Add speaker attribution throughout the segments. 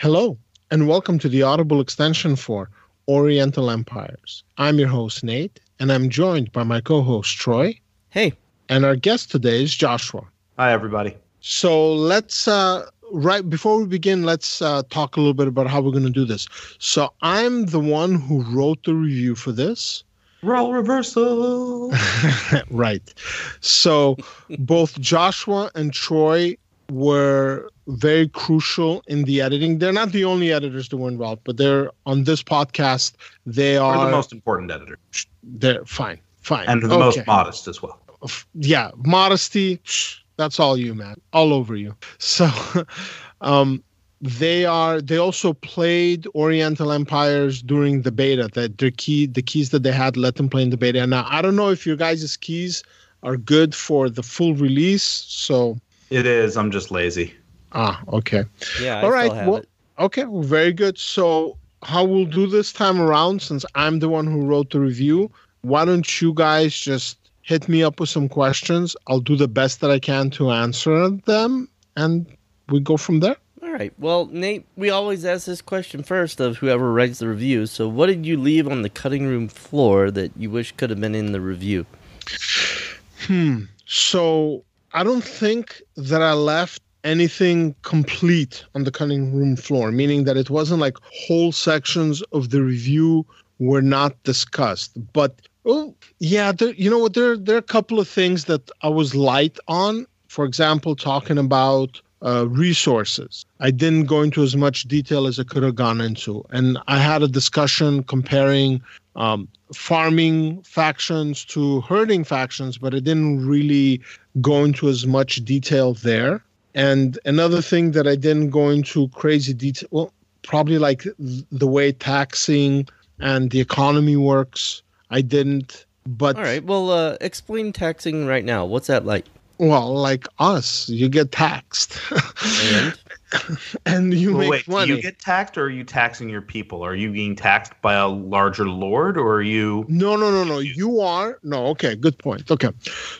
Speaker 1: Hello, and welcome to the Audible extension for Oriental Empires. I'm your host, Nate, and I'm joined by my co host, Troy.
Speaker 2: Hey.
Speaker 1: And our guest today is Joshua.
Speaker 3: Hi, everybody.
Speaker 1: So let's, uh, right before we begin, let's uh, talk a little bit about how we're going to do this. So I'm the one who wrote the review for this.
Speaker 3: Role reversal.
Speaker 1: right. So both Joshua and Troy were very crucial in the editing. They're not the only editors that were involved, but they're on this podcast. They are
Speaker 3: We're the most important editor.
Speaker 1: They're fine, fine,
Speaker 3: and the okay. most modest as well.
Speaker 1: Yeah, modesty. That's all you, man. All over you. So, um, they are. They also played Oriental Empires during the beta. That their key, the keys that they had, let them play in the beta. Now, I don't know if your guys' keys are good for the full release. So
Speaker 3: it is. I'm just lazy.
Speaker 1: Ah, okay.
Speaker 2: Yeah. All right. Well,
Speaker 1: it. okay. Well, very good. So, how we'll do this time around, since I'm the one who wrote the review, why don't you guys just hit me up with some questions? I'll do the best that I can to answer them, and we go from there.
Speaker 2: All right. Well, Nate, we always ask this question first of whoever writes the review. So, what did you leave on the cutting room floor that you wish could have been in the review?
Speaker 1: Hmm. So, I don't think that I left anything complete on the cutting room floor, meaning that it wasn't like whole sections of the review were not discussed. But oh yeah, there, you know what? There there are a couple of things that I was light on. For example, talking about uh, resources. I didn't go into as much detail as I could have gone into, and I had a discussion comparing um, farming factions to herding factions, but I didn't really go into as much detail there. And another thing that I didn't go into crazy detail, well, probably like the way taxing and the economy works. I didn't, but
Speaker 2: all right. Well, uh, explain taxing right now. What's that like?
Speaker 1: Well, like us, you get taxed,
Speaker 2: and
Speaker 1: and you well, make
Speaker 3: wait,
Speaker 1: money.
Speaker 3: Do you get taxed, or are you taxing your people? Are you being taxed by a larger lord, or are you?
Speaker 1: No, no, no, no. You are no. Okay, good point. Okay,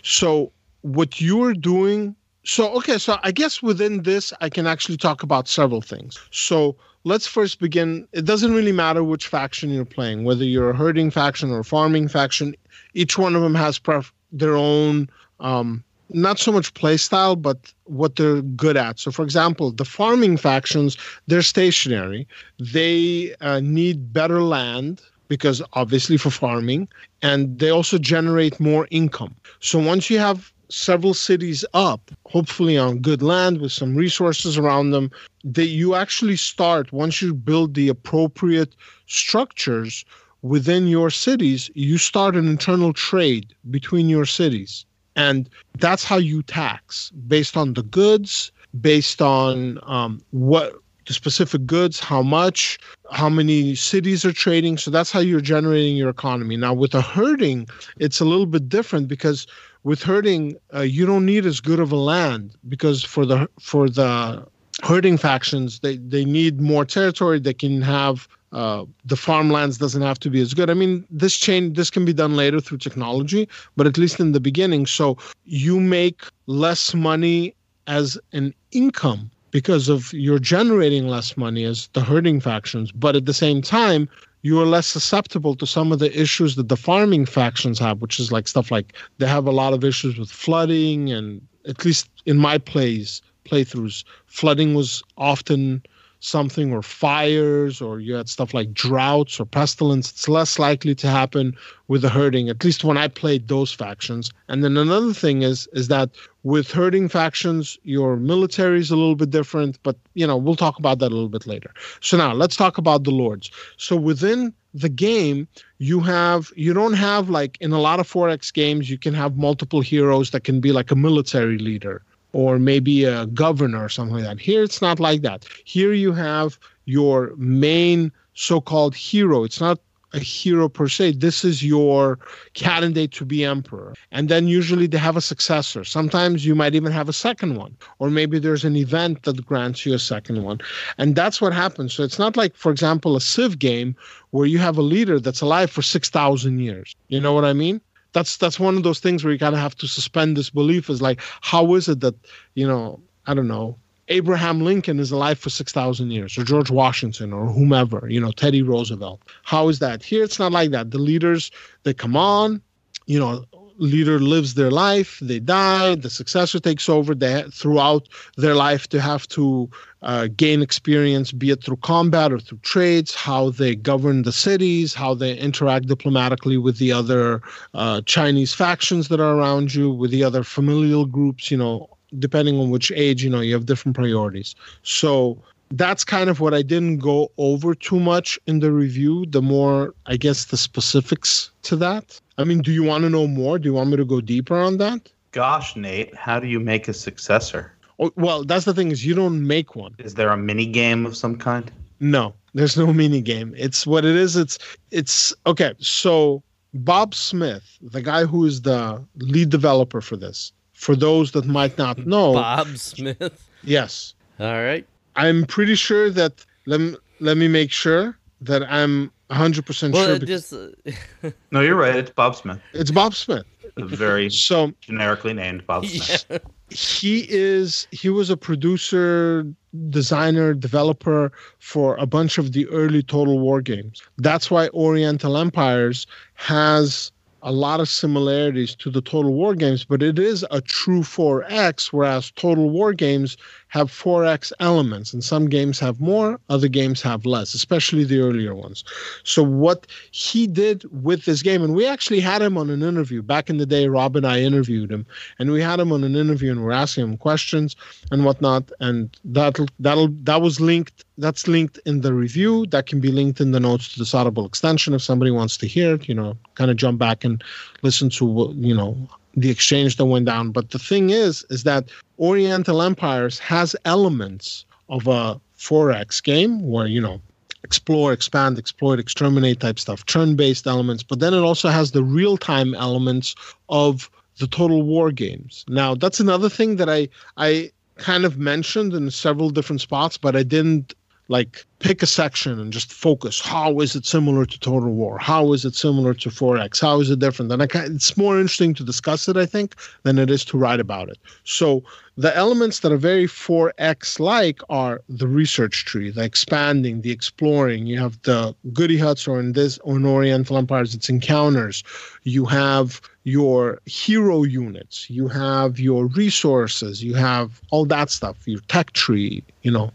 Speaker 1: so what you're doing so okay so i guess within this i can actually talk about several things so let's first begin it doesn't really matter which faction you're playing whether you're a herding faction or a farming faction each one of them has pref- their own um, not so much playstyle, but what they're good at. So for example the farming factions they're stationary. They uh, need better land because obviously for farming and they also generate more income. So once you have several cities up, hopefully on good land with some resources around them, that you actually start, once you build the appropriate structures within your cities, you start an internal trade between your cities. And that's how you tax based on the goods, based on um, what the specific goods, how much, how many cities are trading. So that's how you're generating your economy. Now, with a herding, it's a little bit different because with herding, uh, you don't need as good of a land because for the for the herding factions, they they need more territory. They can have uh, the farmlands doesn't have to be as good. I mean, this chain this can be done later through technology, but at least in the beginning, so you make less money as an income because of you're generating less money as the herding factions, but at the same time, you are less susceptible to some of the issues that the farming factions have, which is like stuff like they have a lot of issues with flooding, and at least in my plays playthroughs, flooding was often something or fires or you had stuff like droughts or pestilence it's less likely to happen with the herding at least when i played those factions. And then another thing is is that with herding factions your military is a little bit different but you know we'll talk about that a little bit later. So now let's talk about the lords. So within the game you have you don't have like in a lot of 4x games you can have multiple heroes that can be like a military leader or maybe a governor or something like that. Here, it's not like that. Here, you have your main so called hero. It's not a hero per se. This is your candidate to be emperor. And then usually they have a successor. Sometimes you might even have a second one, or maybe there's an event that grants you a second one. And that's what happens. So it's not like, for example, a Civ game where you have a leader that's alive for 6,000 years. You know what I mean? That's that's one of those things where you kind of have to suspend disbelief. Is like, how is it that you know, I don't know, Abraham Lincoln is alive for 6,000 years, or George Washington, or whomever, you know, Teddy Roosevelt. How is that? Here, it's not like that. The leaders, they come on, you know, leader lives their life, they die, the successor takes over. They throughout their life to have to uh, gain experience, be it through combat or through trades, how they govern the cities, how they interact diplomatically with the other uh, Chinese factions that are around you, with the other familial groups, you know, depending on which age, you know, you have different priorities. So that's kind of what I didn't go over too much in the review. The more, I guess, the specifics to that. I mean, do you want to know more? Do you want me to go deeper on that?
Speaker 3: Gosh, Nate, how do you make a successor?
Speaker 1: Oh, well, that's the thing is you don't make one.
Speaker 3: Is there a mini game of some kind?
Speaker 1: No, there's no mini game. It's what it is. It's it's okay. So Bob Smith, the guy who is the lead developer for this, for those that might not know,
Speaker 2: Bob Smith.
Speaker 1: Yes.
Speaker 2: All right.
Speaker 1: I'm pretty sure that let me, let me make sure that I'm 100%
Speaker 2: Well,
Speaker 1: sure
Speaker 2: it just uh,
Speaker 3: No, you're right. It's Bob Smith.
Speaker 1: it's Bob Smith.
Speaker 3: A very
Speaker 1: So
Speaker 3: generically named Bob Smith.
Speaker 2: yeah.
Speaker 1: he is he was a producer designer developer for a bunch of the early total war games that's why oriental empires has a lot of similarities to the total war games but it is a true 4x whereas total war games have 4x elements and some games have more other games have less especially the earlier ones. So what he did with this game and we actually had him on an interview. Back in the day rob and i interviewed him and we had him on an interview and we're asking him questions and whatnot and that'll that'll that was linked that's linked in the review. That can be linked in the notes to the Audible extension if somebody wants to hear it you know kind of jump back and listen to what you know the exchange that went down but the thing is is that oriental empires has elements of a 4x game where you know explore, expand, exploit, exterminate type stuff, turn based elements, but then it also has the real time elements of the total war games. Now, that's another thing that I I kind of mentioned in several different spots, but I didn't like pick a section and just focus. How is it similar to Total War? How is it similar to 4X? How is it different? And kind it's more interesting to discuss it, I think, than it is to write about it. So the elements that are very 4X like are the research tree, the expanding, the exploring. You have the goody huts, or in this, or in Oriental Empires, it's encounters. You have your hero units, you have your resources, you have all that stuff, your tech tree, you know.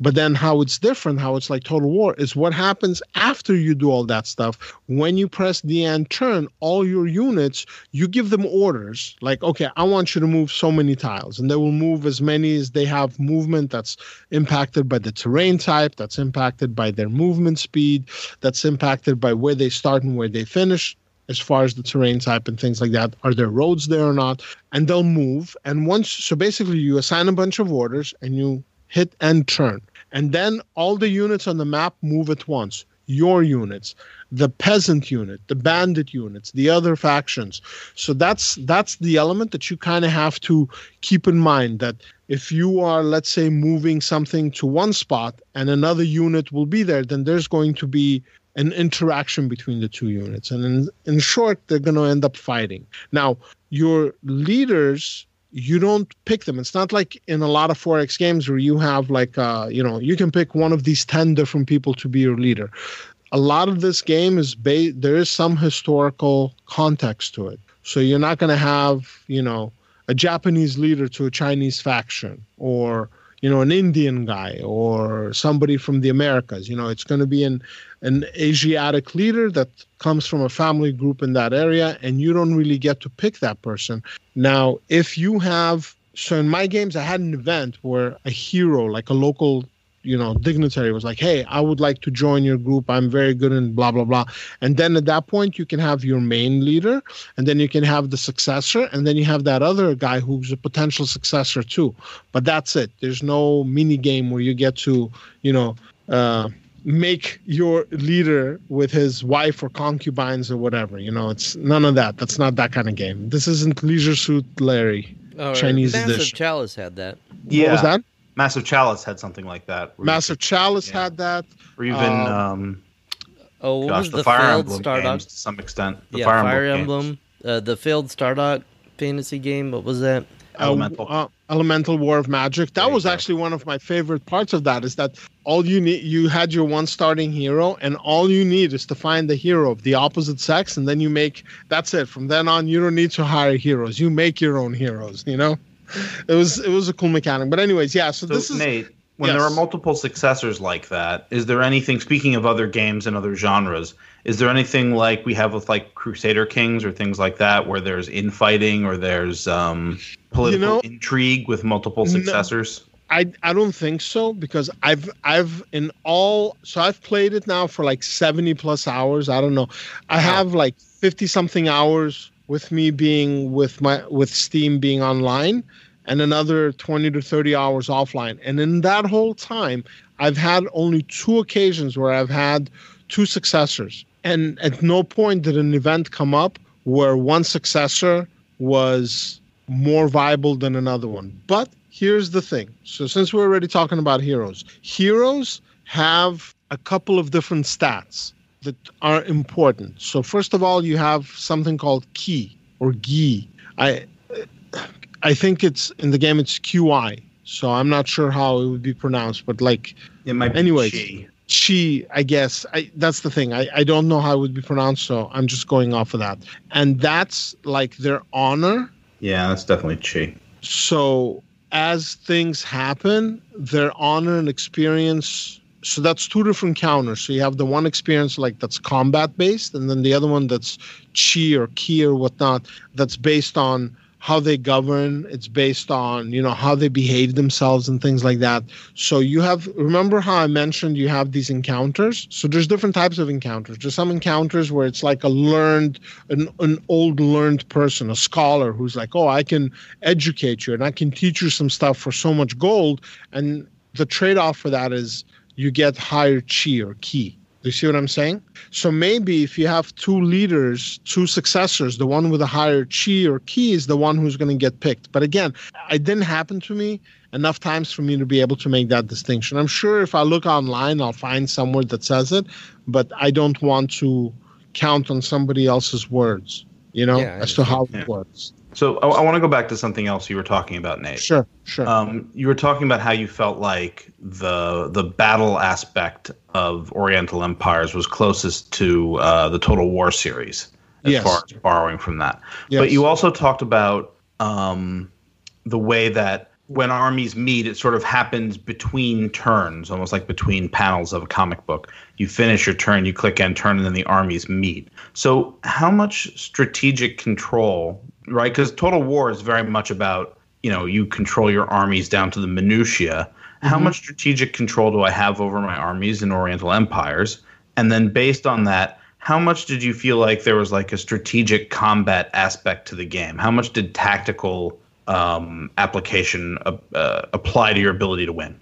Speaker 1: But then how it's different, how it's like Total War, is what happens after you do all that stuff. When you press the end turn, all your units, you give them orders like, okay, I want you to move so many tiles, and they will move as many as they have movement that's impacted by the terrain type, that's impacted by their movement speed, that's impacted by where they start and where they finish as far as the terrain type and things like that. Are there roads there or not? And they'll move. And once, so basically, you assign a bunch of orders and you hit and turn. And then all the units on the map move at once. Your units, the peasant unit, the bandit units, the other factions. So that's that's the element that you kind of have to keep in mind that if you are let's say moving something to one spot and another unit will be there, then there's going to be an interaction between the two units. And in, in short, they're going to end up fighting. Now, your leaders you don't pick them. It's not like in a lot of 4X games where you have like uh, you know, you can pick one of these 10 different people to be your leader. A lot of this game is based there is some historical context to it. So you're not going to have, you know, a Japanese leader to a Chinese faction or you know an Indian guy or somebody from the Americas. You know, it's going to be an an Asiatic leader that comes from a family group in that area, and you don't really get to pick that person. Now, if you have so in my games, I had an event where a hero, like a local you know dignitary was like hey i would like to join your group. I'm very good in blah blah blah. And then at that point you can have your main leader and then you can have the successor and then you have that other guy who's a potential successor too. But that's it. There's no mini game where you get to you know uh, make your leader with his wife or concubines or whatever you know? It's none of that. That's not that kind of game. This isn't leisure suit larry
Speaker 2: Oh,
Speaker 1: Chinese
Speaker 2: Massive
Speaker 1: edition.
Speaker 2: Chalice had that.
Speaker 3: Yeah.
Speaker 1: what was that
Speaker 3: Massive Chalice had something like that. where you
Speaker 1: massive chalice
Speaker 3: Yeah.
Speaker 1: had that
Speaker 3: Or even,
Speaker 1: Um,
Speaker 3: um,
Speaker 2: Oh, what
Speaker 3: gosh,
Speaker 2: was
Speaker 3: the,
Speaker 2: the,
Speaker 3: Fire
Speaker 2: failed
Speaker 3: Emblem
Speaker 2: Stardock?
Speaker 3: games to some extent. The
Speaker 2: yeah,
Speaker 3: Fire,
Speaker 2: Fire
Speaker 3: Emblem.
Speaker 2: Emblem. Uh, the failed Stardock fantasy game. What was that?
Speaker 3: Elemental.
Speaker 1: uh, uh, elemental war of magic that
Speaker 3: There
Speaker 1: was
Speaker 3: go.
Speaker 1: actually one of my favorite parts of that is that all you need you had your one starting hero and all you need is to find the hero of the opposite sex and then you make that's it from then on you don't need to hire heroes you make your own heroes you know it was it was a cool mechanic but anyways yeah so,
Speaker 3: So,
Speaker 1: this is
Speaker 3: Nate, when there are multiple successors like that, is there anything, speaking of other games and other genres, is there anything like we have with like Crusader Kings or things like that where there's infighting or there's um, political
Speaker 1: know-
Speaker 3: intrigue with multiple
Speaker 1: No.
Speaker 3: successors?
Speaker 1: I I don't think so because I've I've in all so I've played it now for like 70 plus hours. I don't know. I have like 50 something hours with me being with my with Steam being online and another 20 to 30 hours offline. And in that whole time, I've had only two occasions where I've had two successors. And at no point did an event come up where one successor was more viable than another one. But here's the thing. So since we're already talking about heroes, heroes have a couple of different stats that are important. So first of all, you have something called key or gi. I I think it's in the game it's QI. So I'm not sure how it would be pronounced, but like
Speaker 3: It might be
Speaker 1: Anyways.
Speaker 3: chi.
Speaker 1: chi, I guess. I that's the thing. I, I don't know how it would be pronounced, so I'm just going off of that. And that's like their honor
Speaker 3: Yeah, that's definitely chi.
Speaker 1: so as things happen their honor and experience so that's two different counters. So you have the one experience like that's combat based and then the other one that's chi or ki or whatnot that's based on how they govern. It's based on you know how they behave themselves and things like that. So you have remember how i mentioned you have these encounters? So there's different types of encounters. There's some encounters where it's like a learned an, an old learned person a scholar who's like oh i can educate you and i can teach you some stuff for so much gold. And the trade-off for that is you get higher chi or key do you see what i'm saying? So maybe if you have two leaders two successors the one with a higher chi or key is the one who's going to get picked. But again it didn't happen to me enough times for me to be able to make that distinction. I'm sure if i look online i'll find somewhere that says it but i don't want to count on somebody else's words you know
Speaker 2: Yeah,
Speaker 1: as to how
Speaker 3: understand.
Speaker 1: it works
Speaker 3: So I, I want to go back to something else you were talking about, Nate.
Speaker 1: sure sure
Speaker 3: Um, you were talking about how you felt like the the battle aspect of Oriental Empires was closest to uh, the Total War series, as
Speaker 1: Yes.
Speaker 3: far as borrowing from that.
Speaker 1: Yes.
Speaker 3: But you also talked about um, the way that when armies meet, it sort of happens between turns, almost like between panels of a comic book. You finish your turn, you click end turn, and then the armies meet. So, how much strategic control, right? Because Total War is very much about you know you control your armies down to the minutia. How
Speaker 1: Mhm.
Speaker 3: much strategic control do I have over my armies in Oriental empires? And then based on that, how much did you feel like there was like a strategic combat aspect to the game? How much did tactical um, application uh, uh, apply to your ability to win?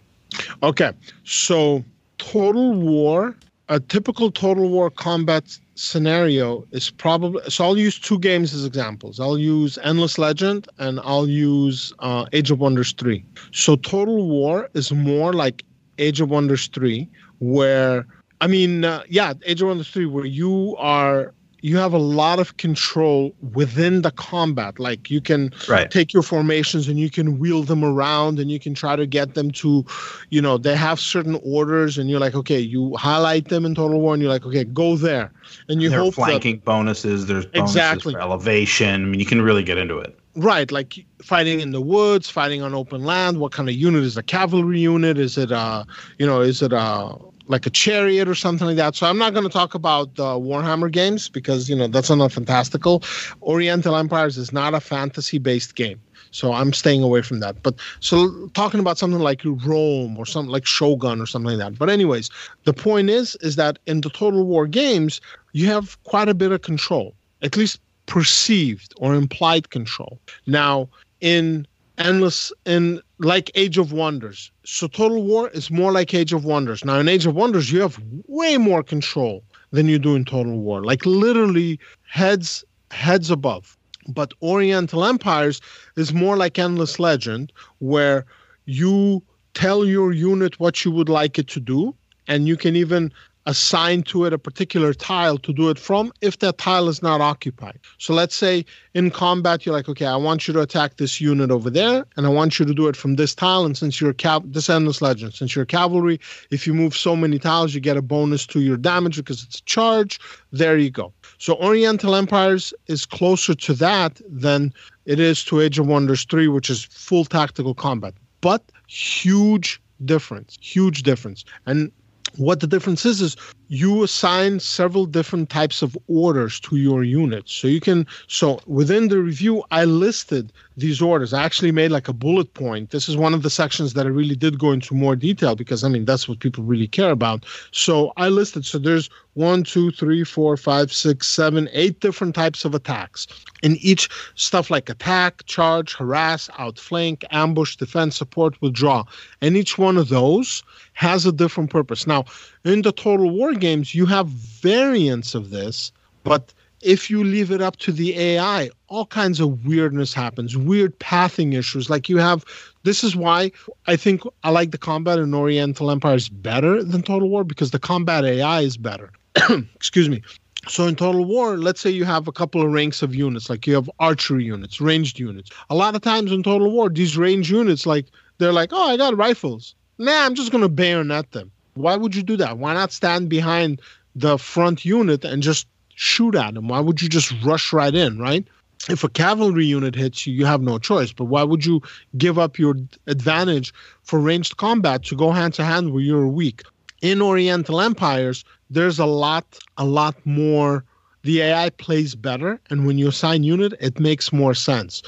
Speaker 1: Okay, so Total War, a typical Total War combat scenario is probably. So I'll use two games as examples. I'll use Endless Legend and I'll use uh, Age of Wonders 3. So Total War is more like Age of Wonders 3, where, I mean, uh, yeah, Age of Wonders 3, where you are. You have a lot of control within the combat. Like you can
Speaker 3: Right.
Speaker 1: take your formations and you can wheel them around and you can try to get them to you know they have certain orders and you're like okay you highlight them in total war and you're like okay go there and you
Speaker 3: there are
Speaker 1: hope that
Speaker 3: flanking bonuses. There's bonuses
Speaker 1: Exactly.
Speaker 3: for elevation. I mean, you can really get into it.
Speaker 1: right like fighting in the woods fighting on open land what kind of unit is a cavalry unit is it uh you know is it uh like a chariot or something like that so i'm not going to talk about the warhammer games because you know that's not fantastical oriental empires is not a fantasy based game So I'm staying away from that. But so talking about something like Rome or something like Shogun or something like that. But anyways, the point is is that in the Total War games, you have quite a bit of control, at least perceived or implied control. Now, in endless in like Age of Wonders. So Total War is more like Age of Wonders. Now in Age of Wonders you have way more control than you do in Total War. Like literally heads heads above. But Oriental Empires is more like Endless Legend where you tell your unit what you would like it to do and you can even assign to it a particular tile to do it from if that tile is not occupied. So let's say in combat you're like, okay, I want you to attack this unit over there, and I want you to do it from this tile. And since you're this endless legend, since you're cavalry, if you move so many tiles, you get a bonus to your damage because it's a charge. There you go. So Oriental Empires is closer to that than it is to Age of Wonders 3, which is full tactical combat, but huge difference, huge difference. And what the difference is is you assign several different types of orders to your units. So you can so within the review i listed these orders. I actually made like a bullet point. This is one of the sections that i really did go into more detail because i mean that's what people really care about. So i listed so there's one two three four five six seven eight different types of attacks in each stuff like attack charge harass outflank ambush defense support withdraw and each one of those has a different purpose. Now, in the Total War games, you have variants of this, but if you leave it up to the AI, all kinds of weirdness happens, weird pathing issues. Like you have, this is why I think I like the combat in Oriental Empires better than Total War because the combat AI is better. Excuse me. So in Total War, let's say you have a couple of ranks of units, like you have archery units, ranged units. A lot of times in Total War, these ranged units, like they're like, oh, I got rifles nah, I'm just to bayonet them. Why would you do that? Why not stand behind the front unit and just shoot at them? Why would you just rush right in, right? If a cavalry unit hits you, you have no choice. But why would you give up your advantage for ranged combat to go hand to hand where you're weak? In Oriental empires, there's a lot, a lot more. The AI plays better, and when you assign unit, it makes more sense.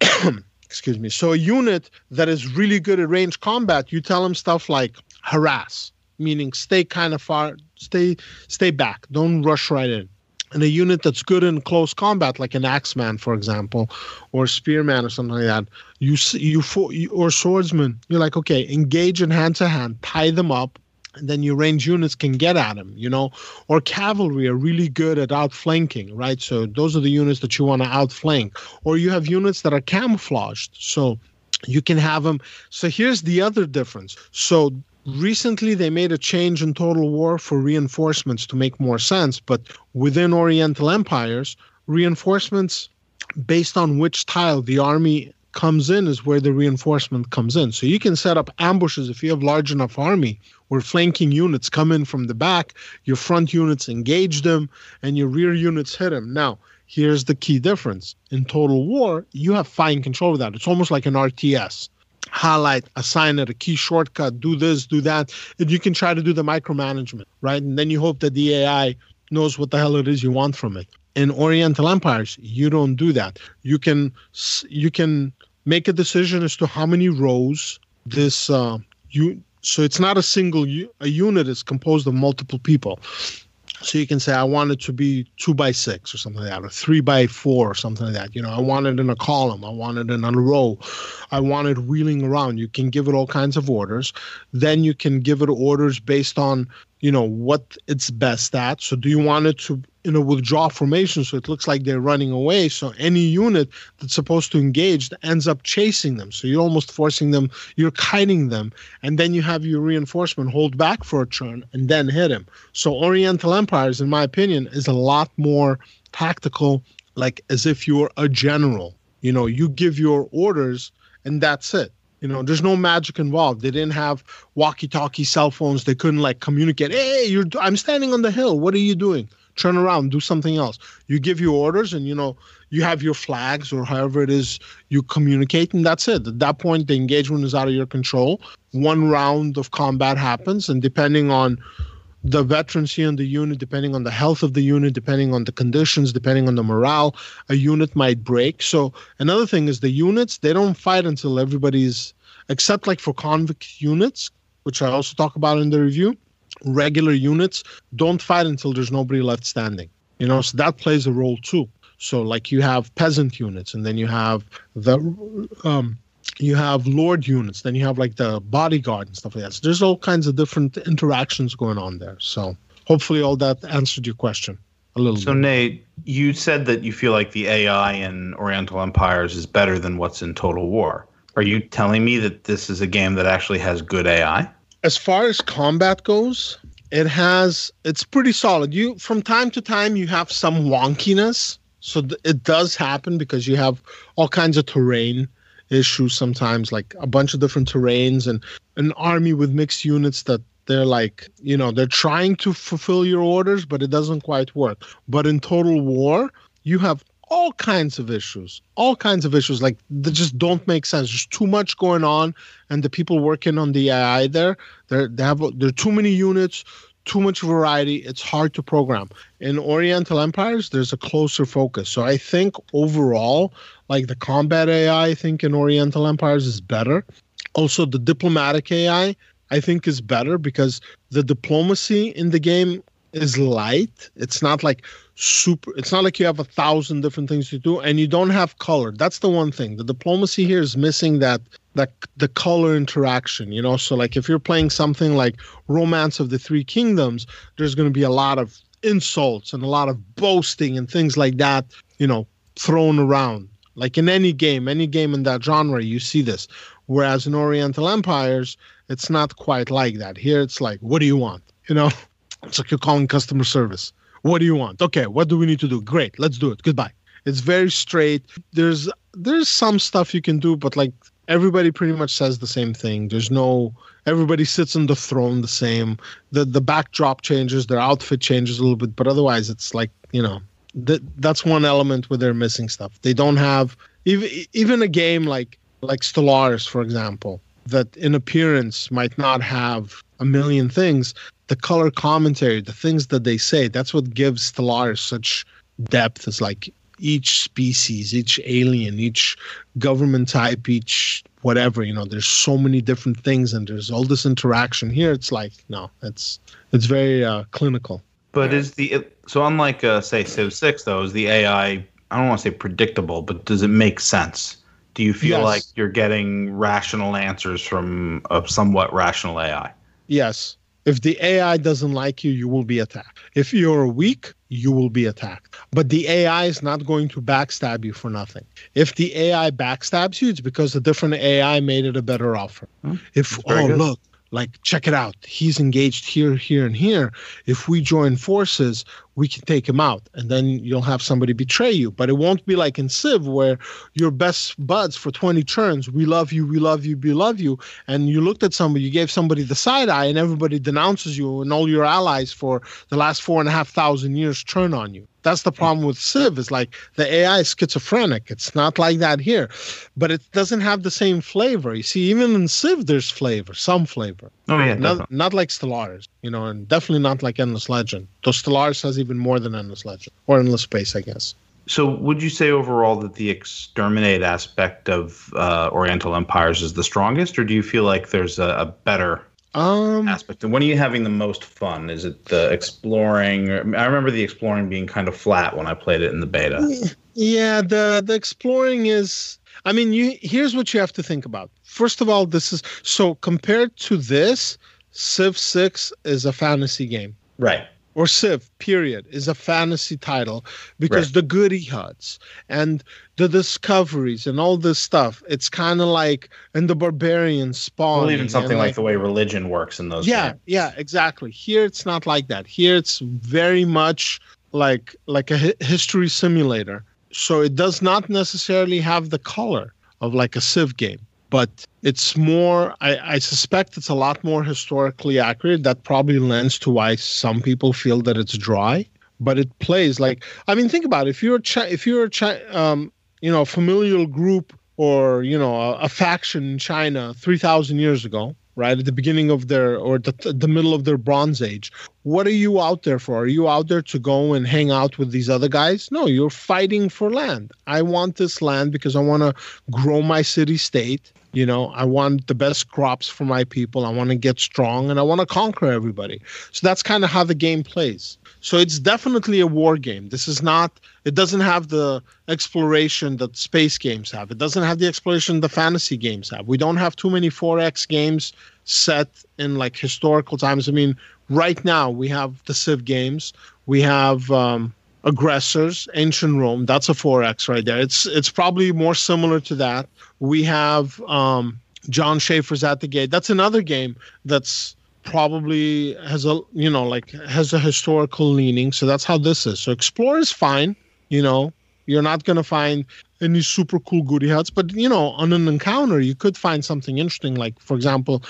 Speaker 1: excuse me. So a unit that is really good at range combat, you tell them stuff like harass, meaning stay kind of far, stay stay back, don't rush right in. And a unit that's good in close combat, like an axeman, for example, or spearman or something like that, you you, you or swordsman, you're like, okay, engage in hand to hand, tie them up, then your range units can get at them, you know, or cavalry are really good at outflanking, right? So those are the units that you want to outflank, or you have units that are camouflaged, so you can have them. So here's the other difference. So recently they made a change in Total War for reinforcements to make more sense, but within Oriental empires, reinforcements based on which tile the army comes in is where the reinforcement comes in. So you can set up ambushes if you have large enough army where flanking units come in from the back, your front units engage them, and your rear units hit them. Now, here's the key difference. In Total War, you have fine control of that. It's almost like an RTS. Highlight, assign it a key shortcut, do this, do that. And you can try to do the micromanagement, right? And then you hope that the AI knows what the hell it is you want from it. In Oriental empires, you don't do that. You can you can make a decision as to how many rows this uh, you so it's not a single a unit is composed of multiple people. So you can say i want it to be two by six or something like that or three by four or something like that. You know i want it in a column. I want it in a row. I want it wheeling around. You can give it all kinds of orders. Then you can give it orders based on you know what it's best at. So do you want it to in a withdraw formation so it looks like they're running away so any unit that's supposed to engage ends up chasing them so you're almost forcing them you're kiting them and then you have your reinforcement hold back for a turn and then hit him so oriental empires in my opinion is a lot more tactical like as if you're a general you know you give your orders and that's it you know, there's no magic involved. They didn't have walkie-talkie cell phones. They couldn't like communicate. Hey, you're I'm standing on the hill. What are you doing? Turn around, do something else. You give your orders and you know, you have your flags or however it is you communicate, and that's it. At that point, the engagement is out of your control. One round of combat happens, and depending on the veterans here in the unit, depending on the health of the unit, depending on the conditions, depending on the morale, a unit might break. So another thing is the units, they don't fight until everybody's, except like for convict units, which I also talk about in the review, regular units don't fight until there's nobody left standing. You know, so that plays a role too. So like you have peasant units, and then you have the um, you have lord units, then you have like the bodyguard and stuff like that. So there's all kinds of different interactions going on there. So hopefully all that answered your question a little bit
Speaker 3: So
Speaker 1: bit.
Speaker 3: Nate, you said that you feel like the AI in Oriental Empires is better than what's in Total War. Are you telling me that this is a game that actually has good AI?
Speaker 1: As far as combat goes, it has it's pretty solid. You from time to time you have some wonkiness, so th- it does happen because you have all kinds of terrain issues sometimes, like a bunch of different terrains and an army with mixed units that they're like you know they're trying to fulfill your orders, but it doesn't quite work. But in Total War, you have all kinds of issues, all kinds of issues like that just don't make sense. There's too much going on, and the people working on the AI there, they're, they have there are too many units, too much variety. It's hard to program. In Oriental Empires, there's a closer focus. So I think overall, like the combat AI, I think in Oriental Empires is better. Also, the diplomatic AI, I think, is better because the diplomacy in the game is light. It's not like super it's not like you have a thousand different things to do and you don't have color. That's the one thing. The diplomacy here is missing that that the color interaction you know? So like if you're playing something like romance of the three kingdoms there's going to be a lot of insults and a lot of boasting and things like that you know thrown around. Like in any game any game in that genre you see this. Whereas in oriental empires it's not quite like that. Here it's like what do you want? You know? It's like you're calling customer service what do you want? Okay what do we need to do? Great let's do it. Goodbye. It's very straight. There's there's some stuff you can do but like everybody pretty much says the same thing. There's no everybody sits on the throne the same. The the backdrop changes their outfit changes a little bit but otherwise it's like you know that that's one element where they're missing stuff. They don't have even even a game like like stellaris for example that in appearance might not have a million things the color commentary, the things that they say, that's what gives Stellaris such depth. Is like each species, each alien, each government type, each whatever. You know, there's so many different things, and there's all this interaction. Here, it's like no, it's it's very uh, clinical.
Speaker 3: But is the so unlike uh, say Civ Six though, is the AI I don't want to say predictable, but does it make sense? Do you feel
Speaker 1: Yes.
Speaker 3: like you're getting rational answers from a somewhat rational AI?
Speaker 1: Yes. If the AI doesn't like you, you will be attacked. If you're weak, you will be attacked. But the AI is not going to backstab you for nothing. If the AI backstabs you, it's because a different AI made it a better offer.
Speaker 3: Hmm,
Speaker 1: If, oh,
Speaker 3: good.
Speaker 1: look, like, check it out. He's engaged here, here, and here. If we join forces, we can take him out. And then you'll have somebody betray you. But it won't be like in Civ where you're best buds for 20 turns. We love you, we love you, we love you and you looked at somebody, you gave somebody the side eye, and everybody denounces you, and all your allies for the last four and a half thousand years turn on you. That's the problem with Civ. Is like the AI is schizophrenic. It's not like that here, but it doesn't have the same flavor. You see, even in Civ, there's flavor, some flavor.
Speaker 3: Oh yeah,
Speaker 1: Not,
Speaker 3: definitely.
Speaker 1: not like Stellaris, you know, and definitely not like Endless Legend. Though Stellaris has even more than Endless Legend or Endless Space, I guess.
Speaker 3: So, would you say overall that the exterminate aspect of uh, Oriental Empires is the strongest, or do you feel like there's a, a better
Speaker 1: Um,
Speaker 3: aspect? And when are you having the most fun? Is it the exploring? I remember the exploring being kind of flat when I played it in the beta.
Speaker 1: Yeah, the the exploring is. I mean, you here's what you have to think about. First of all, this is so compared to this, Civ Six is a fantasy game,
Speaker 3: Right.
Speaker 1: or Civ period is a fantasy title because
Speaker 3: Right.
Speaker 1: the goody huts and the discoveries and all this stuff. It's kind of like and the barbarian spawn.
Speaker 3: Well, even something like, the way religion works in those.
Speaker 1: yeah
Speaker 3: games.
Speaker 1: yeah exactly here it's not like that here it's very much like like a hi- history simulator so it does not necessarily have the color of like a civ game but it's more I, I suspect it's a lot more historically accurate that probably lends to why some people feel that it's dry but it plays like i mean think about it if you're a chi- if you're a chi- um, you know familial group or you know a, a faction in china 3000 years ago right at the beginning of their or the, the middle of their bronze age. What are you out there for? Are you out there to go and hang out with these other guys? No you're fighting for land. I want this land because i want to grow my city state. You know i want the best crops for my people. I want to get strong and i want to conquer everybody. So that's kind of how the game plays so it's definitely a war game. This is not it doesn't have the exploration that space games have. It doesn't have the exploration the fantasy games have. We don't have too many 4x games set in like historical times. I mean right now we have the civ games. We have um, aggressors ancient rome. That's a 4x right there. It's it's probably more similar to that. We have um, Jon Shafer's at the gate. That's another game that's probably has a you know like has a historical leaning. So that's how this is. So explore is fine you know. You're not going to find any super cool goody huts but you know on an encounter you could find something interesting. Like for example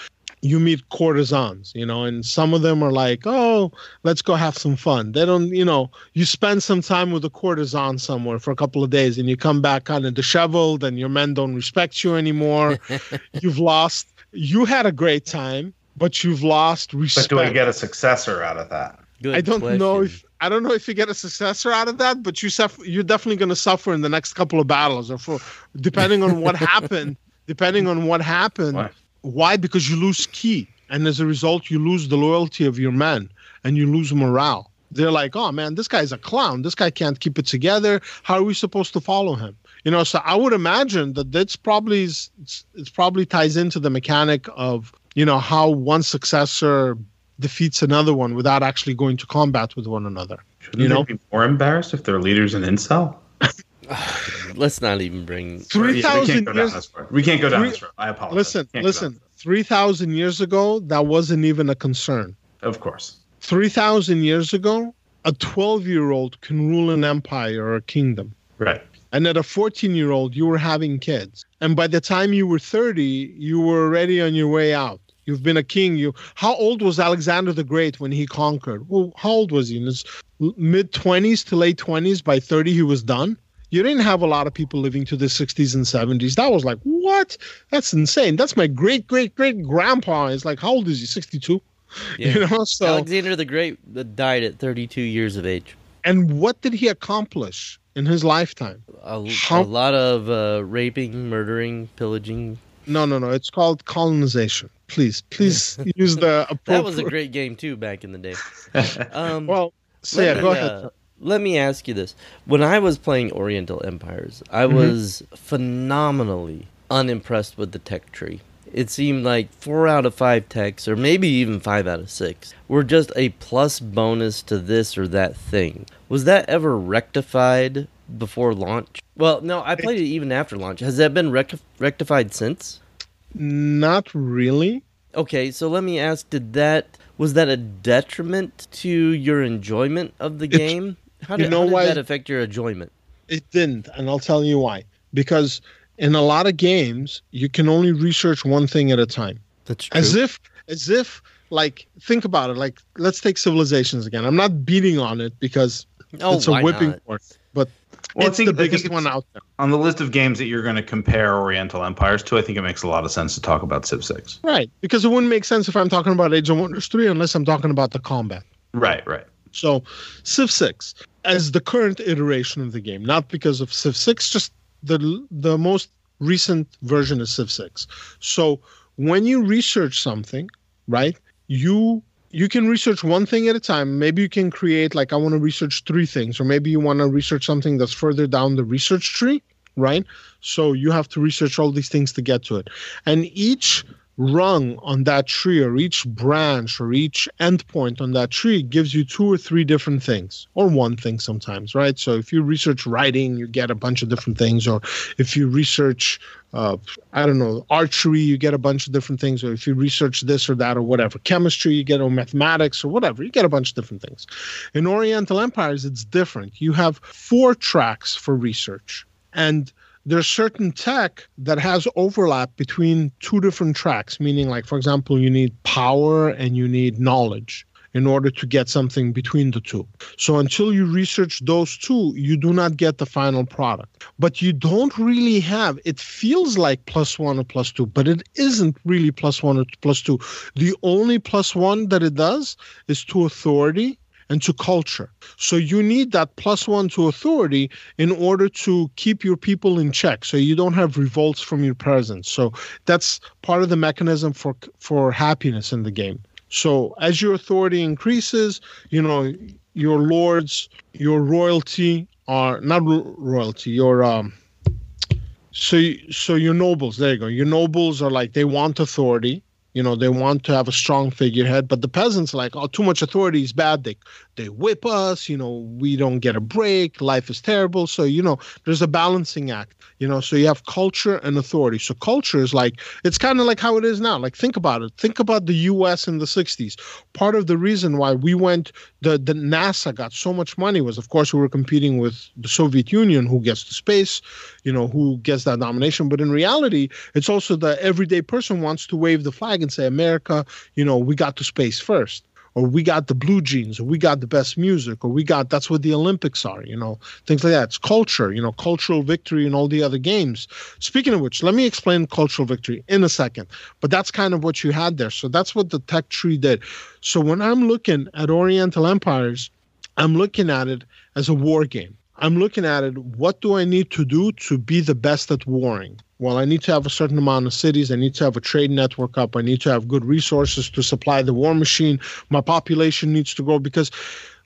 Speaker 1: you meet courtesans, you know, and some of them are like, oh, let's go have some fun. They don't, you know, you spend some time with a courtesan somewhere for a couple of days and you come back kind of disheveled and your men don't respect you anymore. you've lost, you had a great time, but you've lost respect.
Speaker 3: But do I get a successor out of that?
Speaker 2: Good
Speaker 1: I don't
Speaker 2: question.
Speaker 1: know if I don't know if you get a successor out of that, but you suffer. You're definitely going to suffer in the next couple of battles, or for depending on what happened. Depending on what happened,
Speaker 3: Why?
Speaker 1: why? Because you lose key, and as a result, you lose the loyalty of your men, and you lose morale. They're like, "Oh man, this guy's a clown. This guy can't keep it together. How are we supposed to follow him?" You know. So I would imagine that that's probably it's, it's probably ties into the mechanic of you know how one successor defeats another one without actually going to combat with one another.
Speaker 3: Shouldn't
Speaker 1: You
Speaker 3: they
Speaker 1: know?
Speaker 3: be more embarrassed if their leader's an incel?
Speaker 2: Let's not even bring.
Speaker 1: Three
Speaker 3: Yeah, we can't
Speaker 1: thousand
Speaker 3: go down
Speaker 1: years.
Speaker 3: this. We can't go down
Speaker 1: Three-
Speaker 3: this road. I apologize.
Speaker 1: Listen,
Speaker 3: Can't go down
Speaker 1: listen. Three thousand years ago, that wasn't even a concern.
Speaker 3: Of course.
Speaker 1: Three thousand years ago, a twelve-year-old can rule an empire or a kingdom.
Speaker 3: Right.
Speaker 1: And at a 14 year old, you were having kids. And by the time you were 30, you were already on your way out. You've been a king. You how old was Alexander the Great when he conquered? Well, how old was he? In his mid 20s to late 20s. By 30, he was done. You didn't have a lot of people living to the 60s and 70s. That was like, what? That's insane. That's my great great great grandpa. It's like, how old is he? 62.
Speaker 2: Yeah.
Speaker 1: You know, so
Speaker 2: Alexander the Great uh, died at 32 years of age.
Speaker 1: and what did he accomplish in his lifetime?
Speaker 2: A,
Speaker 1: How-
Speaker 2: a lot of uh, raping, murdering, pillaging.
Speaker 1: No, no, no. It's called colonization. Please, please use the appropriate.
Speaker 2: That was a great game too back in the day. Um,
Speaker 1: Well, so
Speaker 2: let
Speaker 1: yeah,
Speaker 2: me,
Speaker 1: go ahead.
Speaker 2: uh, let me ask you this: When I was playing Oriental Empires, I
Speaker 1: Mm-hmm.
Speaker 2: was phenomenally unimpressed with the tech tree. It seemed like four out of five techs, or maybe even five out of six, were just a plus bonus to this or that thing. Was that ever rectified before launch? Well, no, I played it even after launch. Has that been rec- rectified since?
Speaker 1: Not really.
Speaker 2: Okay, so let me ask: Did that was that a detriment to your enjoyment of the
Speaker 1: It's-
Speaker 2: game? How did, you
Speaker 1: know
Speaker 2: how did
Speaker 1: why-
Speaker 2: that affect your enjoyment?
Speaker 1: It didn't, and I'll tell you why. Because in a lot of games, you can only research one thing at a time.
Speaker 2: That's true.
Speaker 1: As if, as if, like, think about it. Like, let's take Civilizations again. I'm not beating on it because
Speaker 2: oh,
Speaker 1: it's a whipping
Speaker 2: not?
Speaker 3: Well,
Speaker 1: it's
Speaker 3: think-
Speaker 1: the biggest
Speaker 3: it's-
Speaker 1: one out there.
Speaker 3: On the list of games that you're going to compare Oriental Empires to, I think it makes a lot of sense to talk about Civ 6.
Speaker 1: Right. Because it wouldn't make sense if I'm talking about Age of Wonders 3 unless I'm talking about the combat.
Speaker 3: Right, right.
Speaker 1: So, Civ 6 as the current iteration of the game, not because of Civ 6, just the the most recent version of Civ 6. So, when you research something, right? You you can research one thing at a time. Maybe you can create like I want to research three things or maybe you want to research something that's further down the research tree, right? So, you have to research all these things to get to it. And each rung on that tree or each branch or each endpoint on that tree gives you two or three different things or one thing sometimes right? So if you research writing you get a bunch of different things or if you research uh, i don't know archery you get a bunch of different things or if you research this or that or whatever. Chemistry you get or mathematics or whatever you get a bunch of different things. In oriental empires it's different. You have four tracks for research and there's certain tech that has overlap between two different tracks meaning like for example you need power and you need knowledge in order to get something between the two. So until you research those two, you do not get the final product. But you don't really have, it feels like plus one or plus two, but it isn't really plus one or plus two. The only plus one that it does is to authority and to culture. So you need that plus one to authority in order to keep your people in check. So you don't have revolts from your presence. So that's part of the mechanism for for happiness in the game. So as your authority increases, you know your lords, your royalty are not royalty, your um. So so your nobles, there you go. Your nobles are like they want authority you know, they want to have a strong figurehead, but the peasants like, oh, too much authority is bad. They they whip us. You know, we don't get a break. Life is terrible. So you know, there's a balancing act. You know, so you have culture and authority. So culture is like it's kind of like how it is now. Like think about it. Think about the U.S. in the '60s. Part of the reason why we went, the the NASA got so much money was, of course, we were competing with the Soviet Union, who gets to space. You know, who gets that nomination. But in reality, it's also the everyday person wants to wave the flag and say, America, you know, we got to space first or we got the blue jeans or we got the best music or we got that's what the olympics are you know things like that. It's culture you know cultural victory and all the other games. Speaking of which let me explain cultural victory in a second but that's kind of what you had there. So that's what the tech tree did. So when i'm looking at oriental empires i'm looking at it as a war game i'm looking at it what do i need to do to be the best at warring well, I need to have a certain amount of cities. I need to have a trade network up. I need to have good resources to supply the war machine. My population needs to grow because,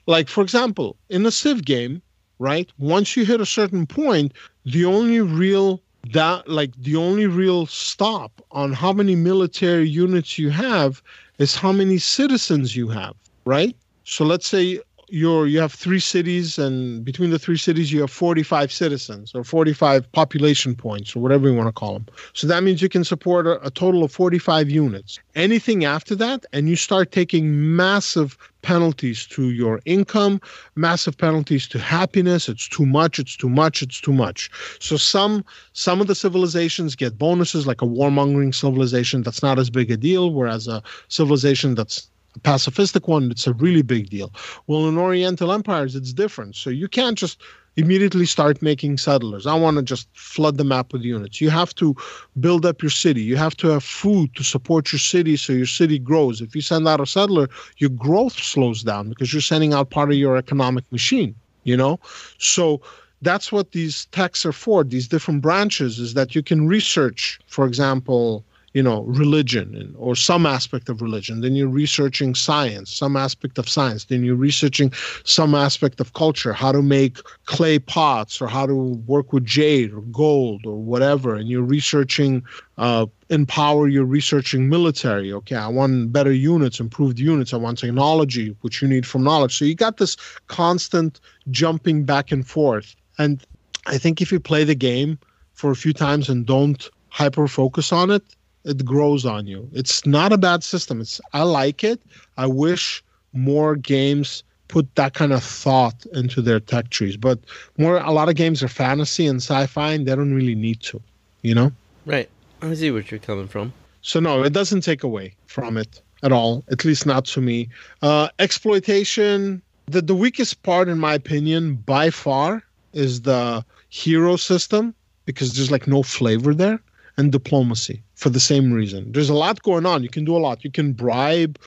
Speaker 1: like, for example, in a Civ game, right, once you hit a certain point, the only real that like the only real stop on how many military units you have is how many citizens you have right so let's say you're you have three cities and between the three cities you have 45 citizens or 45 population points or whatever you want to call them so that means you can support a, a, total of 45 units. Anything after that and you start taking massive penalties to your income massive penalties to happiness it's too much it's too much it's too much. So some some of the civilizations get bonuses like a warmongering civilization that's not as big a deal whereas a civilization that's a pacifistic one, it's a really big deal. Well, in Oriental empires, it's different. So you can't just immediately start making settlers. I want to just flood the map with units. You have to build up your city. You have to have food to support your city so your city grows. If you send out a settler, your growth slows down because you're sending out part of your economic machine, you know? So that's what these techs are for, these different branches, is that you can research, for example, you know religion or some aspect of religion. Then you're researching science some aspect of science. Then you're researching some aspect of culture how to make clay pots or how to work with jade or gold or whatever. And you're researching uh, in power you're researching military. Okay i want better units improved units. I want technology which you need from knowledge. So you got this constant jumping back and forth. And i think if you play the game for a few times and don't hyper focus on it it grows on you. It's not a bad system. It's I like it. I wish more games put that kind of thought into their tech trees. But more a lot of games are fantasy and sci-fi and they don't really need to, you know?
Speaker 2: Right. I see what you're coming from.
Speaker 1: So no, it doesn't take away from it at all, at least not to me. Uh, exploitation, the, the weakest part in my opinion by far is the hero system because there's like no flavor there and diplomacy for the same reason. There's a lot going on. You can do a lot. You can bribe.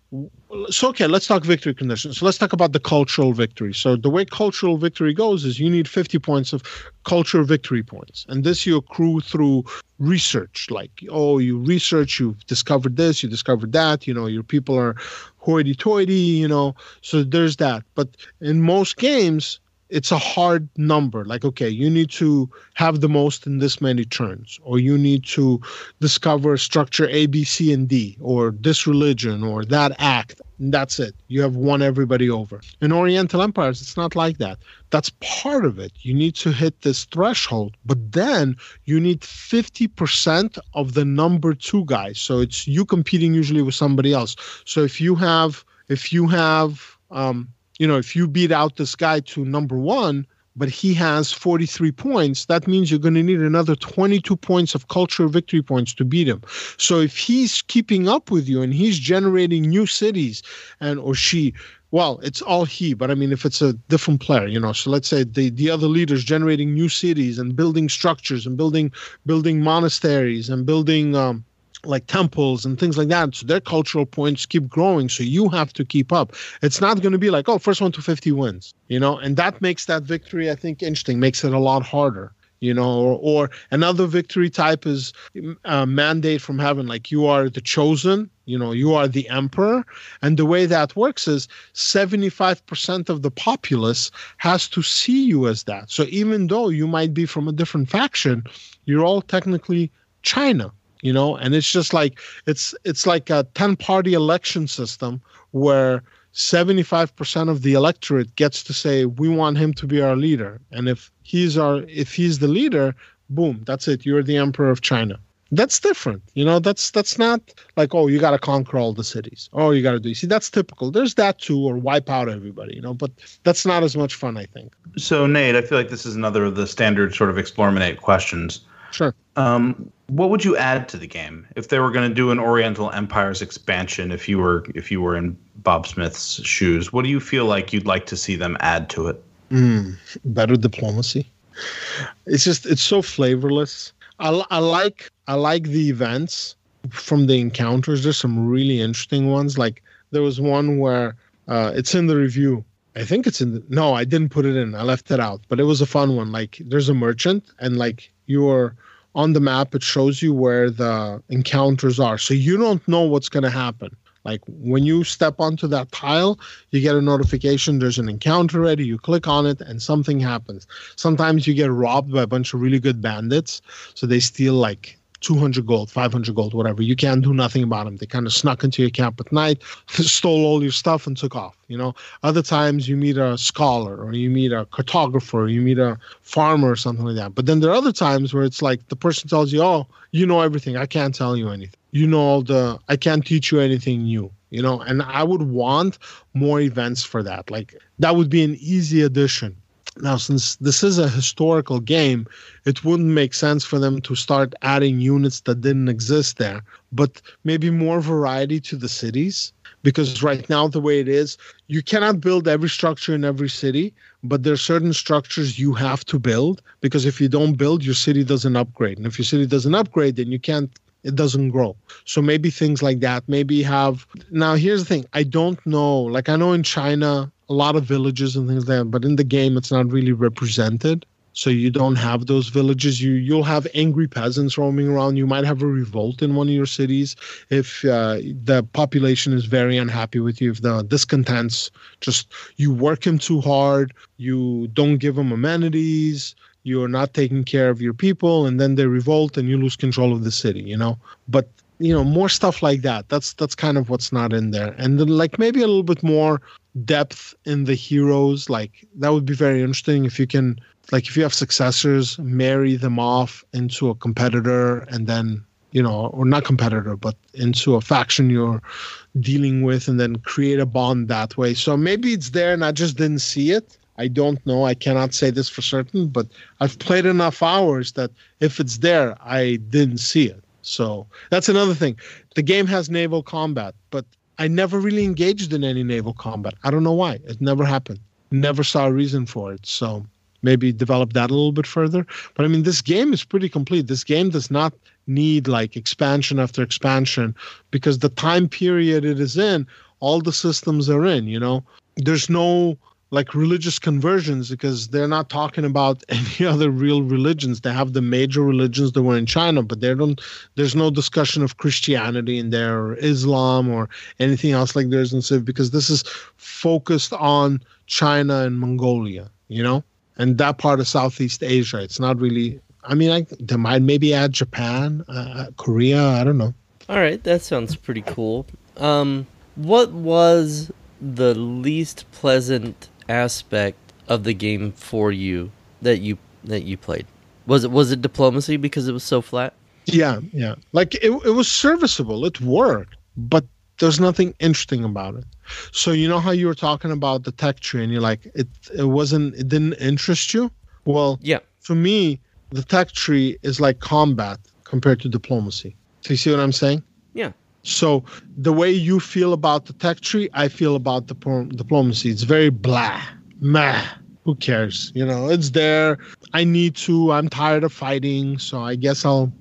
Speaker 1: So, okay, let's talk victory conditions. So, let's talk about the cultural victory. So, the way cultural victory goes is you need 50 points of cultural victory points. And this you accrue through research. Like, oh, you research, you've discovered this, you discovered that, you know, your people are hoity toity, you know. So, there's that. But in most games, it's a hard number. Like okay you need to have the most in this many turns or you need to discover structure a b c and d or this religion or that act and that's it. You have won everybody over. In oriental empires it's not like that. That's part of it. You need to hit this threshold but then you need 50% of the number two guys. So it's you competing usually with somebody else. So if you have if you have um, you know, if you beat out this guy to number one, but he has 43 points, that means you're going to need another 22 points of cultural victory points to beat him. So if he's keeping up with you and he's generating new cities and or she well, it's all he, but I mean, if it's a different player, you know, so let's say the, the other leaders generating new cities and building structures and building building monasteries and building um, like temples and things like that. So their cultural points keep growing. So you have to keep up. It's not going to be like, oh, first one to 50 wins, you know, and that makes that victory, I think, interesting, makes it a lot harder. You know, or, or another victory type is a uh, mandate from heaven, like you are the chosen, you know, you are the emperor. And the way that works is 75% of the populace has to see you as that. So even though you might be from a different faction, you're all technically China you know? And it's just like it's it's like a 10 party election system where 75% of the electorate gets to say we want him to be our leader. And if he's our if he's the leader boom that's it. You're the emperor of china. That's different you know? That's that's not like oh you got to conquer all the cities. Oh you got to do you see that's typical. There's that too or wipe out everybody you know? But that's not as much fun i think.
Speaker 3: So nate i feel like this is another of the standard sort of explorminate questions.
Speaker 1: Sure.
Speaker 3: Um, what would you add to the game if they were going to do an Oriental Empires expansion? If you were if you were in Bob Smith's shoes, what do you feel like you'd like to see them add to it?
Speaker 1: Mm, better diplomacy. It's just it's so flavorless. I, I like I like the events from the encounters. There's some really interesting ones. Like there was one where uh, it's in the review. I think it's in the no, I didn't put it in. I left it out. But it was a fun one. Like there's a merchant and like you're on the map, it shows you where the encounters are. So you don't know what's going to happen. Like when you step onto that tile, you get a notification there's an encounter ready. You click on it and something happens. Sometimes you get robbed by a bunch of really good bandits. So they steal like 200 gold, 500 gold, whatever. You can't do nothing about them. They kind of snuck into your camp at night, stole all your stuff, and took off. You know, other times you meet a scholar or you meet a cartographer, or you meet a farmer or something like that. But then there are other times where it's like the person tells you, "Oh, you know everything. I can't tell you anything. You know all the. I can't teach you anything new." You know, and I would want more events for that. Like that would be an easy addition now, since this is a historical game, it wouldn't make sense for them to start adding units that didn't exist there, but maybe more variety to the cities. Because right now, the way it is, you cannot build every structure in every city, but there are certain structures you have to build because if you don't build, your city doesn't upgrade. And if your city doesn't upgrade, then you can't it doesn't grow. So maybe things like that. Maybe have now here's the thing. I don't know. Like I know in China a lot of villages and things like that, but in the game it's not really represented. So you don't have those villages. You you'll have angry peasants roaming around. You might have a revolt in one of your cities if uh, the population is very unhappy with you. If the discontents just you work him too hard, you don't give them amenities, you're not taking care of your people, and then they revolt and you lose control of the city. You know, but you know more stuff like that that's that's kind of what's not in there. And then like maybe a little bit more depth in the heroes like that would be very interesting if you can like if you have successors marry them off into a competitor and then you know or not competitor but into a faction you're dealing with and then create a bond that way. So maybe it's there and i just didn't see it i don't know i cannot say this for certain but i've played enough hours that if it's there i didn't see it so that's another thing. The game has naval combat, but I never really engaged in any naval combat. I don't know why. It never happened. Never saw a reason for it. So maybe develop that a little bit further. But I mean, this game is pretty complete. This game does not need like expansion after expansion because the time period it is in, all the systems are in, you know. There's no like religious conversions because they're not talking about any other real religions. They have the major religions that were in China, but they don't. There's no discussion of Christianity in there or Islam or anything else like there is in Civ because this is focused on China and Mongolia, you know, and that part of Southeast Asia. It's not really. I mean, I, they might maybe add Japan, uh, Korea. I don't know.
Speaker 2: All right, that sounds pretty cool. Um, what was the least pleasant aspect of the game for you that you that you played? Was it was it diplomacy because it was so flat?
Speaker 1: Yeah, yeah. Like it it was serviceable. It worked, but there's nothing interesting about it. So you know how you were talking about the tech tree, and you're like, it it wasn't, it didn't interest you. Well,
Speaker 2: Yeah.
Speaker 1: for me, the tech tree is like combat compared to diplomacy. Do you see what I'm saying?
Speaker 2: Yeah.
Speaker 1: So the way you feel about the tech tree, I feel about the diplomacy. It's very blah, meh. Who cares? You know, it's there. I need to. I'm tired of fighting, so I guess I'll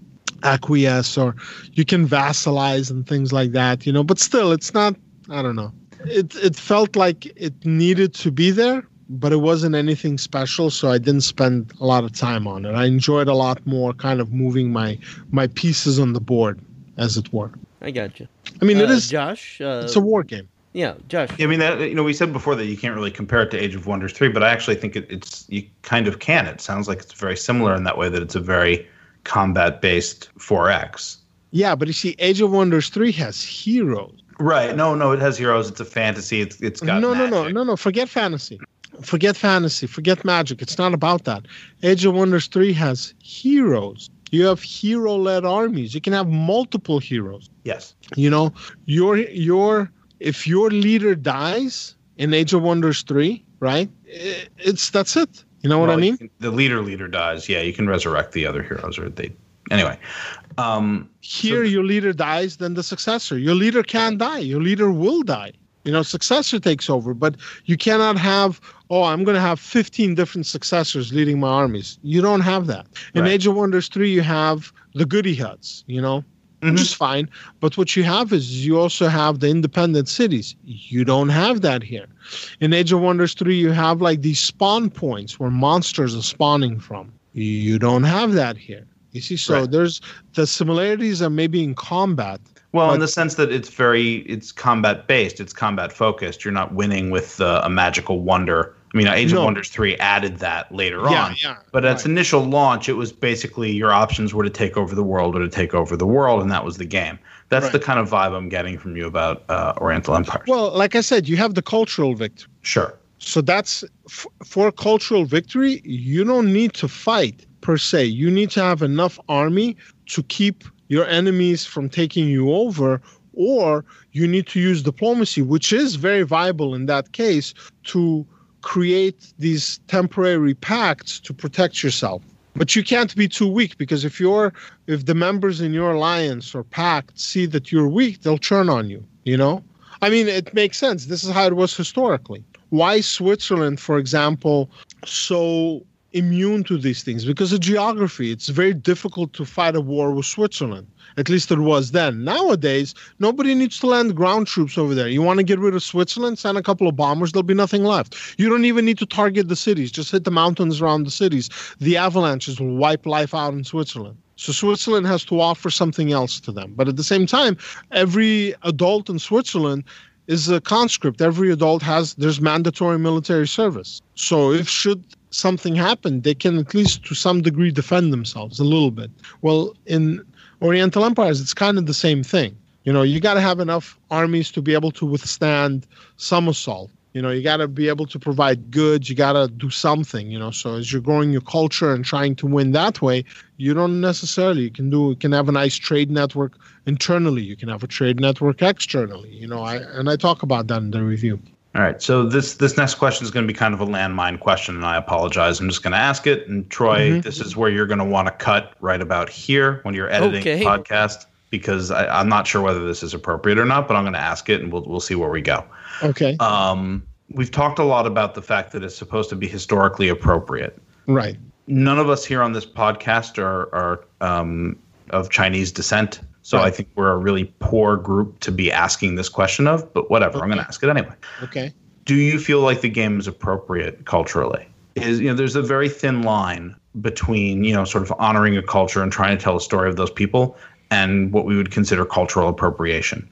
Speaker 1: acquiesce. Or you can vassalize and things like that. You know, but still, it's not. I don't know. It it felt like it needed to be there, but it wasn't anything special. So I didn't spend a lot of time on it. I enjoyed a lot more kind of moving my my pieces on the board, as it were.
Speaker 2: I got you.
Speaker 1: I mean, it
Speaker 2: Uh,
Speaker 1: is.
Speaker 2: Josh. Uh,
Speaker 1: It's a war game.
Speaker 2: yeah, Josh.
Speaker 3: I mean, that you know, we said before that you can't really compare it to Age of Wonders three, but I actually think it, it's you kind of can. It sounds like it's very similar in that way that it's a very combat based 4X.
Speaker 1: Yeah, but you see, Age of Wonders three has heroes.
Speaker 3: Right? No, no, it has heroes. It's a fantasy. It's it's got
Speaker 1: no, no, no, no, no. Forget fantasy. Forget fantasy. Forget magic. It's not about that. Age of Wonders three has heroes. You have hero-led armies. You can have multiple heroes.
Speaker 3: Yes.
Speaker 1: You know, your your if your leader dies in Age of Wonders three, right? It's that's it. You know what I
Speaker 3: Well, you
Speaker 1: mean?
Speaker 3: can- the leader leader dies. Yeah, you can resurrect the other heroes, or they. Anyway, um,
Speaker 1: Here, your leader dies, then the successor. Your leader can't die. Your leader will die. You know, successor takes over, but you cannot have, oh, I'm going to have 15 different successors leading my armies. You don't have that. In
Speaker 3: Right.
Speaker 1: Age of Wonders 3, you have the goody huts, you know,
Speaker 3: Mhm.
Speaker 1: which is fine. But what you have is you also have the independent cities. You don't have that here. In Age of Wonders 3, you have like these spawn points where monsters are spawning from. You don't have that here. You see, so
Speaker 3: Right.
Speaker 1: there's the similarities are maybe in combat.
Speaker 3: Well, in the sense that it's very it's combat based. It's combat focused. You're not winning with uh, a magical wonder. I mean, Age
Speaker 1: No.
Speaker 3: of Wonders three added that later
Speaker 1: Yeah,
Speaker 3: on.
Speaker 1: yeah,
Speaker 3: But at its initial launch, it was basically your options were to take over the world or to take over the world, and that was the game. That's
Speaker 1: Right.
Speaker 3: the kind of vibe I'm getting from you about uh, Oriental Empire.
Speaker 1: Well, like I said, you have the cultural victory.
Speaker 3: sure.
Speaker 1: So that's f- for cultural victory. You don't need to fight per se. You need to have enough army to keep your enemies from taking you over, or you need to use diplomacy, which is very viable in that case, to create these temporary pacts to protect yourself. But you can't be too weak because if you're if the members in your alliance or pact see that you're weak, they'll turn on you. You know, I mean, it makes sense. This is how it was historically. Why Switzerland, for example, so immune to these things? Because of geography. It's very difficult to fight a war with Switzerland. At least it was then. Nowadays, nobody needs to land ground troops over there. You want to get rid of Switzerland? Send a couple of bombers. There'll be nothing left. You don't even need to target the cities. Just hit the mountains around the cities. The avalanches will wipe life out in Switzerland. So Switzerland has to offer something else to them. But at the same time, every adult in Switzerland is a conscript. Every adult has there's mandatory military service. So if should something happen, they can at least to some degree defend themselves a little bit. Well, in Oriental empires, it's kind of the same thing. You know, you got to have enough armies to be able to withstand some assault. You know, you got to be able to provide goods. You got to do something. You know, so as you're growing your culture and trying to win that way, you don't necessarily. You can do. You can have a nice trade network internally. You can have a trade network externally. You know, I and I talk about that in the review.
Speaker 3: All right. So this this next question is going to be kind of a landmine question, and I apologize. I'm just going to ask it. And Troy,
Speaker 1: Mhm.
Speaker 3: this is where you're going to want to cut right about here when you're editing
Speaker 2: Okay.
Speaker 3: the podcast because I, I'm not sure whether this is appropriate or not, but I'm going to ask it, and we'll we'll see where we go.
Speaker 1: Okay.
Speaker 3: Um, we've talked a lot about the fact that it's supposed to be historically appropriate.
Speaker 1: right.
Speaker 3: None of us here on this podcast are are um, of Chinese descent, so I think we're a really poor group to be asking this question of. But whatever, I'm going to ask it anyway
Speaker 1: Okay.
Speaker 3: do you feel like the game is appropriate culturally is you know there's a very thin line between you know sort of honoring a culture and trying to tell a story of those people and what we would consider cultural appropriation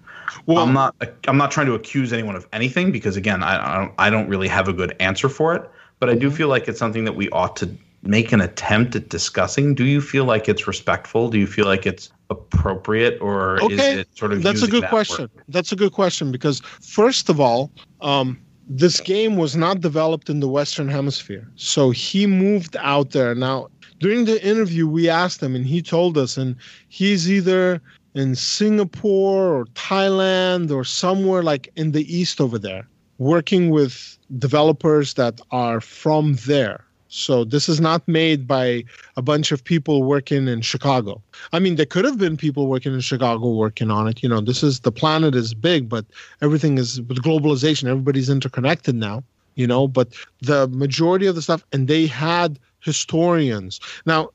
Speaker 1: Well,
Speaker 3: i'm not i'm not trying to accuse anyone of anything because again i i don't, I don't really have a good answer for it but i do feel like it's something that we ought to make an attempt at discussing do you feel like it's respectful do you feel like it's appropriate or is
Speaker 1: Okay,
Speaker 3: it sort of
Speaker 1: That's a good
Speaker 3: that
Speaker 1: question.
Speaker 3: word?
Speaker 1: That's a good question because first of all, um, this game was not developed in the Western Hemisphere. So he moved out there. Now, during the interview, we asked him, and he told us, and he's either in Singapore or Thailand or somewhere like in the east over there, working with developers that are from there. So this is not made by a bunch of people working in Chicago. I mean, there could have been people working in Chicago working on it. You know, this is the planet is big, but everything is with globalization, everybody's interconnected now, you know, but the majority of the stuff and they had historians. Now,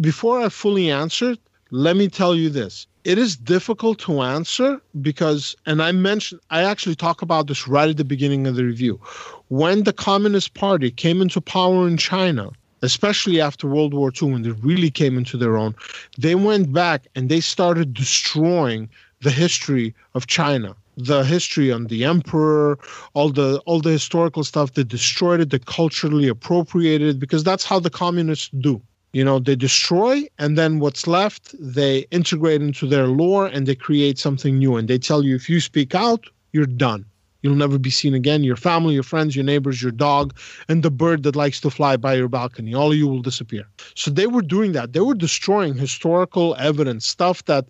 Speaker 1: before I fully answer, let me tell you this. It is difficult to answer because and i mentioned i actually talk about this right at the beginning of the review. When the communist party came into power in china especially after world war ii when they really came into their own they went back and they started destroying the history of china the history on the emperor all the all the historical stuff they destroyed it they culturally appropriated it because that's how the communists do. You know they destroy and then what's left they integrate into their lore and they create something new and they tell you if you speak out you're done. You'll never be seen again. Your family your friends your neighbors your dog and the bird that likes to fly by your balcony all of you will disappear. So they were doing that. They were destroying historical evidence stuff that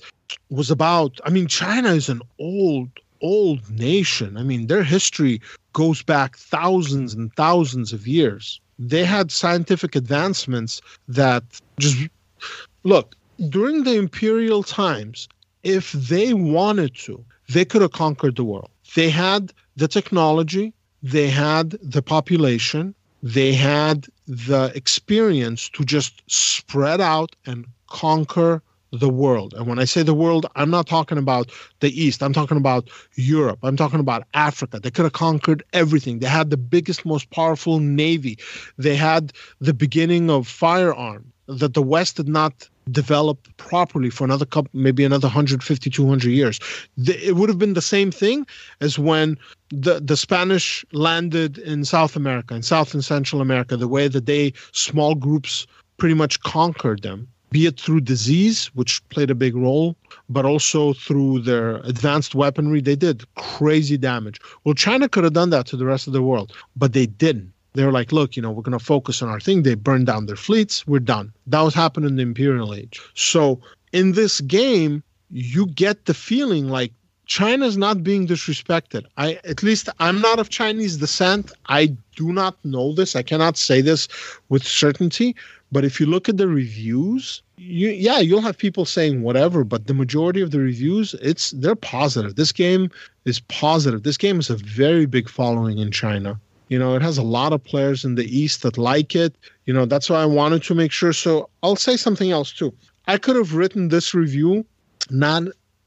Speaker 1: was about i mean china is an old old nation. I mean their history goes back thousands and thousands of years. They had scientific advancements that just look during the imperial times if they wanted to they could have conquered the world. They had the technology they had the population they had the experience to just spread out and conquer the world. And when I say the world, I'm not talking about the East. I'm talking about Europe. I'm talking about Africa. They could have conquered everything. They had the biggest, most powerful navy. They had the beginning of firearm that the West did not develop properly for another couple, maybe another 150, 200 years. It would have been the same thing as when the, the Spanish landed in South America, in South and Central America, the way that they, small groups, pretty much conquered them be it through disease, which played a big role, but also through their advanced weaponry. They did crazy damage. Well, China could have done that to the rest of the world, but they didn't. They were like, look, you know, we're going to focus on our thing. They burned down their fleets. We're done. That was happening in the Imperial Age. So in this game, you get the feeling like China's not being disrespected. I at least I'm not of Chinese descent. I do not know this. I cannot say this with certainty, but if you look at the reviews, you, yeah, you'll have people saying whatever, but the majority of the reviews, it's they're positive. This game is positive. This game is a very big following in China. You know, it has a lot of players in the East that like it. You know, that's why I wanted to make sure. So I'll say something else too. I could have written this review not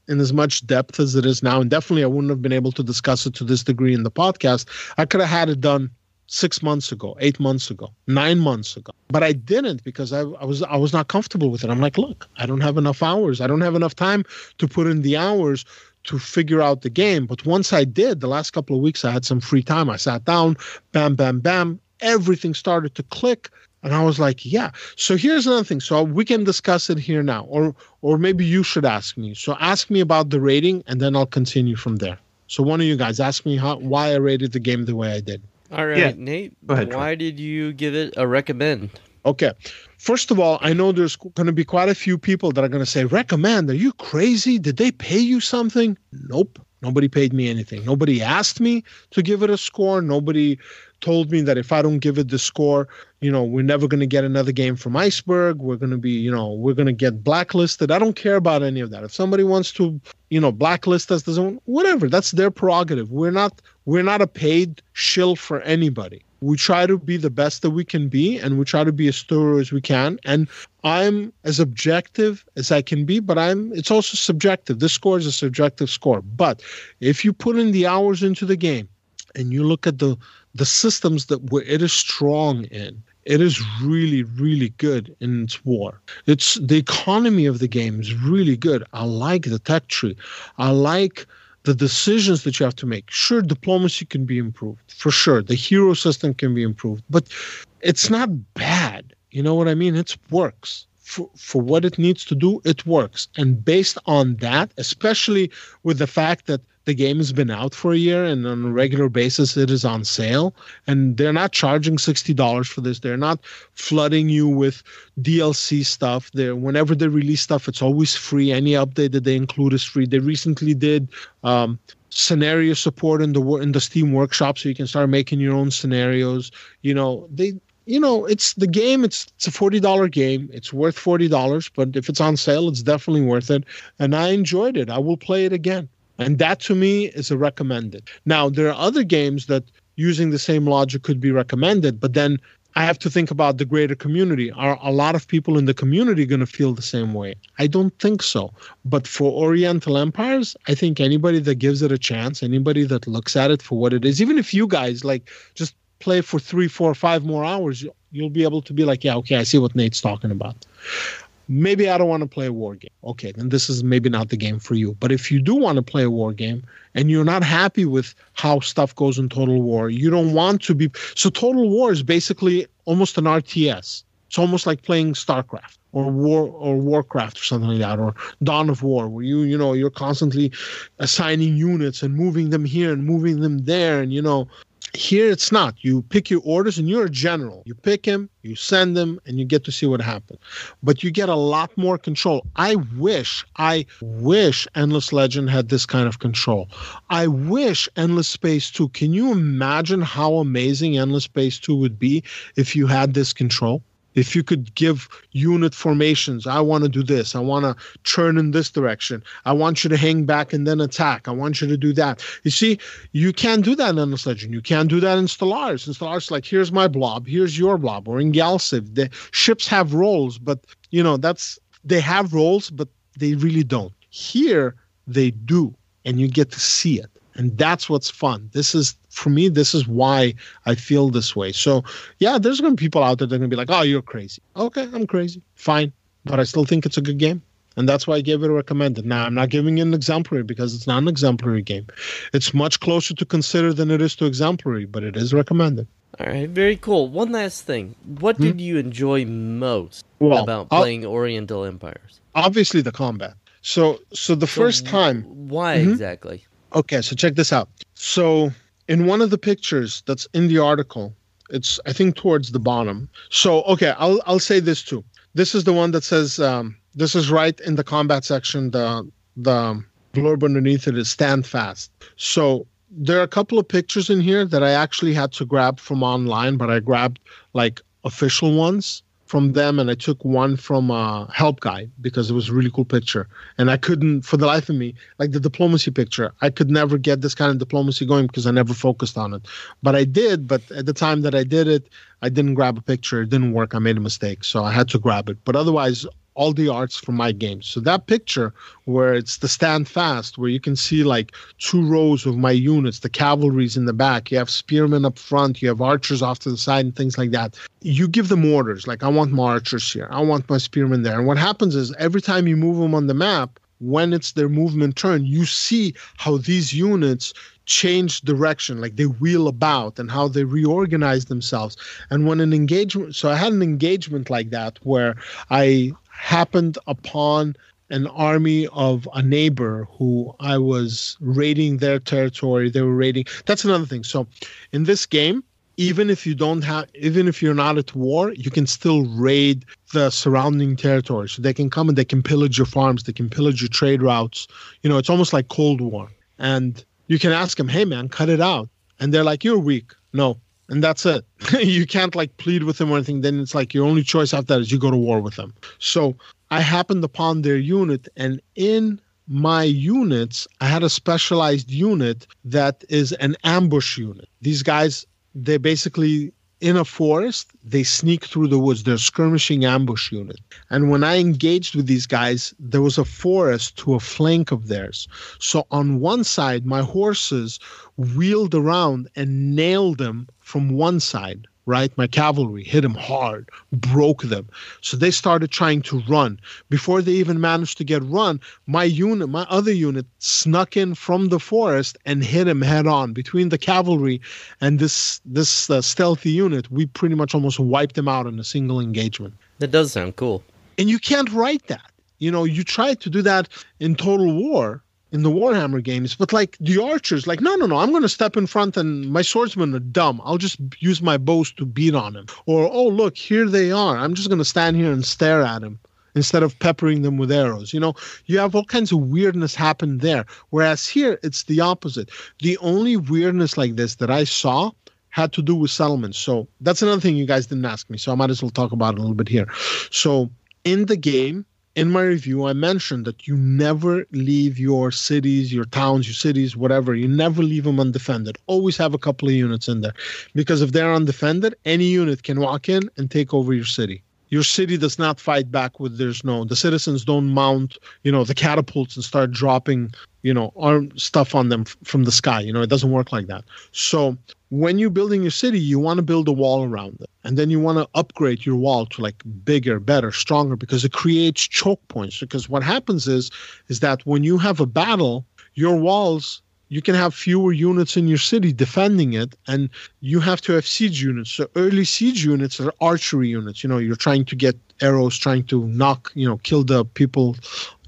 Speaker 1: in as much depth as it is now, and definitely I wouldn't have been able to discuss it to this degree in the podcast. I could have had it done six months ago, eight months ago, nine months ago. But I didn't because I, I, was I was not comfortable with it. I'm like, look, I don't have enough hours. I don't have enough time to put in the hours to figure out the game. But once I did, the last couple of weeks I had some free time. I sat down, bam, bam, bam. Everything started to click. And I was like, yeah. So here's another thing. So we can discuss it here now. Or or maybe you should ask me. So ask me about the rating and then I'll continue from there. So one of you guys ask me how why I rated the game the way I did.
Speaker 2: All right, yeah. Nate. Ahead, why did you give it a recommend?
Speaker 1: Okay. First of all, I know there's going to be quite a few people that are going to say, recommend. Are you crazy? Did they pay you something? Nope. Nobody paid me anything. Nobody asked me to give it a score. Nobody told me that if I don't give it the score, you know, we're never going to get another game from Iceberg. We're going to be, you know, we're going to get blacklisted. I don't care about any of that. If somebody wants to, you know, blacklist us, doesn't whatever. That's their prerogative. We're not we're not a paid shill for anybody. We try to be the best that we can be, and we try to be as thorough as we can. And I'm as objective as I can be, but I'm. It's also subjective. This score is a subjective score. But if you put in the hours into the game, and you look at the the systems that where it is strong in, it is really really good in its war it's the economy of the game is really good i like the tech tree i like the decisions that you have to make. Sure diplomacy can be improved for sure. The hero system can be improved but it's not bad. You know what i mean? It works. For, for what it needs to do, it works. And based on that, especially with the fact that the game has been out for a year and on a regular basis it is on sale and they're not charging $60 for this they're not flooding you with dlc stuff there whenever they release stuff it's always free any update that they include is free they recently did um, scenario support in the in the steam workshop so you can start making your own scenarios you know they you know, it's the game. It's it's a forty dollar game. It's worth forty dollars, but if it's on sale, it's definitely worth it. And I enjoyed it. I will play it again. And that to me is a recommended. Now there are other games that using the same logic could be recommended, but then I have to think about the greater community. Are a lot of people in the community going to feel the same way? I don't think so. But for Oriental Empires, I think anybody that gives it a chance, anybody that looks at it for what it is, even if you guys like just play for three, four, five more hours, you'll be able to be like, yeah, okay, I see what Nate's talking about. Maybe I don't want to play a war game. Okay, then this is maybe not the game for you. But if you do want to play a war game and you're not happy with how stuff goes in Total War, you don't want to be. So, Total War is basically almost an RTS. It's almost like playing StarCraft or War or Warcraft or something like that, or Dawn of War, where you you know you're constantly assigning units and moving them here and moving them there, and you know here it's not. You pick your orders and you're a general. You pick him, you send them, and you get to see what happens. But you get a lot more control. I wish, I wish Endless Legend had this kind of control. I wish Endless Space 2. Can you imagine how amazing Endless Space 2 would be if you had this control? If you could give unit formations i want to do this i want to turn in this direction i want you to hang back and then attack i want you to do that. You see you can't do that in endless legend you can't do that in stellaris. In stellaris like here's my blob here's your blob or in galciv the ships have roles but you know that's they have roles but they really don't. Here they do and you get to see it and that's what's fun. This is for me this is why i feel this way. So yeah there's going to be people out there that are going to be like oh you're crazy. Okay i'm crazy. Fine. But i still think it's a good game. And that's why i gave it a recommended. Now i'm not giving it an exemplary because it's not an exemplary game. It's much closer to consider than it is to exemplary but it is recommended.
Speaker 2: All right. Very cool. One last thing. What hmm? did you enjoy most well, about playing I'll, oriental empires?
Speaker 1: Obviously the combat. So so the so first time
Speaker 2: why mm-hmm. exactly
Speaker 1: Okay, so check this out. So in one of the pictures that's in the article, it's I think towards the bottom. So okay, I'll I'll say this too. This is the one that says um, this is right in the combat section. The the blurb underneath it is stand fast. So there are a couple of pictures in here that I actually had to grab from online, but I grabbed like official ones from them and I took one from a help Guy because it was a really cool picture. And I couldn't, for the life of me, like the diplomacy picture, I could never get this kind of diplomacy going because I never focused on it. But I did, but at the time that I did it, I didn't grab a picture. It didn't work. I made a mistake. So I had to grab it. But otherwise, all the arts from my games. So that picture where it's the stand fast, where you can see like two rows of my units, the cavalry's in the back, you have spearmen up front, you have archers off to the side, and things like that. You give them orders, like I want my archers here, I want my spearmen there. And what happens is every time you move them on the map, when it's their movement turn, you see how these units change direction, like they wheel about and how they reorganize themselves. And when an engagement, so I had an engagement like that where I happened upon an army of a neighbor who I was raiding their territory. They were raiding. That's another thing. So, in this game, even if you don't have, even if you're not at war, you can still raid the surrounding territory. So they can come and they can pillage your farms. They can pillage your trade routes. You know, it's almost like Cold War. And you can ask them, "Hey, man, cut it out," and they're like, "You're weak." No, and that's it. you can't like plead with them or anything. Then it's like your only choice after that is you go to war with them. So I happened upon their unit, and in my units, I had a specialized unit that is an ambush unit. These guys, they basically in a forest, they sneak through the woods. They're skirmishing ambush unit. And when I engaged with these guys, there was a forest to a flank of theirs. So on one side, my horses wheeled around and nailed them from one side right? My cavalry hit them hard, broke them. So they started trying to run. Before they even managed to get run, my unit, my other unit, snuck in from the forest and hit him head on. Between the cavalry and this this uh, stealthy unit, we pretty much almost wiped them out in a single engagement.
Speaker 2: That does sound cool.
Speaker 1: And you can't write that. You know, you try to do that in Total War, in the Warhammer games, but like the archers, like, no, no, no, I'm going to step in front and my swordsmen are dumb. I'll just use my bows to beat on him. Or, oh, look, here they are. I'm just going to stand here and stare at him instead of peppering them with arrows. You know, you have all kinds of weirdness happen there. Whereas here, it's the opposite. The only weirdness like this that I saw had to do with settlements. So that's another thing you guys didn't ask me. So I might as well talk about it a little bit here. So in the game, in my review, I mentioned that you never leave your cities, your towns, your cities, whatever. You never leave them undefended. Always have a couple of units in there. Because if they're undefended, any unit can walk in and take over your city your city does not fight back with there's no the citizens don't mount you know the catapults and start dropping you know arm stuff on them from the sky you know it doesn't work like that so when you're building your city you want to build a wall around it and then you want to upgrade your wall to like bigger better stronger because it creates choke points because what happens is is that when you have a battle your walls you can have fewer units in your city defending it and you have to have siege units. So early siege units are archery units you know you're trying to get arrows trying to knock you know kill the people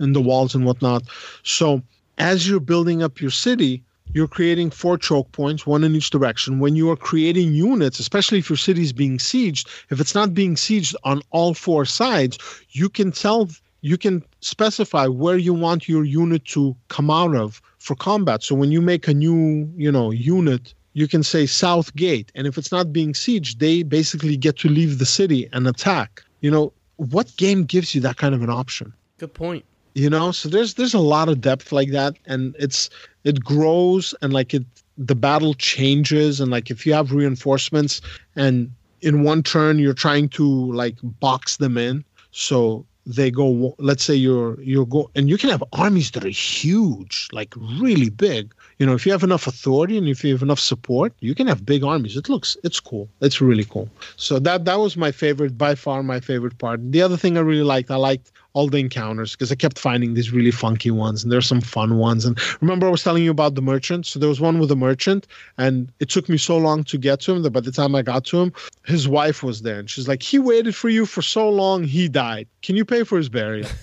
Speaker 1: in the walls and whatnot. So as you're building up your city you're creating four choke points one in each direction when you are creating units especially if your city is being sieged if it's not being sieged on all four sides you can tell you can specify where you want your unit to come out of for combat. So when you make a new, you know, unit, you can say South Gate, and if it's not being sieged, they basically get to leave the city and attack. You know, what game gives you that kind of an option?
Speaker 2: Good point.
Speaker 1: You know, so there's there's a lot of depth like that, and it's it grows and like it the battle changes, and like if you have reinforcements and in one turn you're trying to like box them in, so they go let's say you're you're go and you can have armies that are huge like really big. You know if you have enough authority and if you have enough support you can have big armies. It looks it's cool. It's really cool. So that that was my favorite by far my favorite part. The other thing i really liked i liked all the encounters because I kept finding these really funky ones and there's some fun ones. And remember, I was telling you about the merchant. So there was one with a merchant, and it took me so long to get to him that by the time I got to him, his wife was there, and she's like, "He waited for you for so long, he died. Can you pay for his burial?"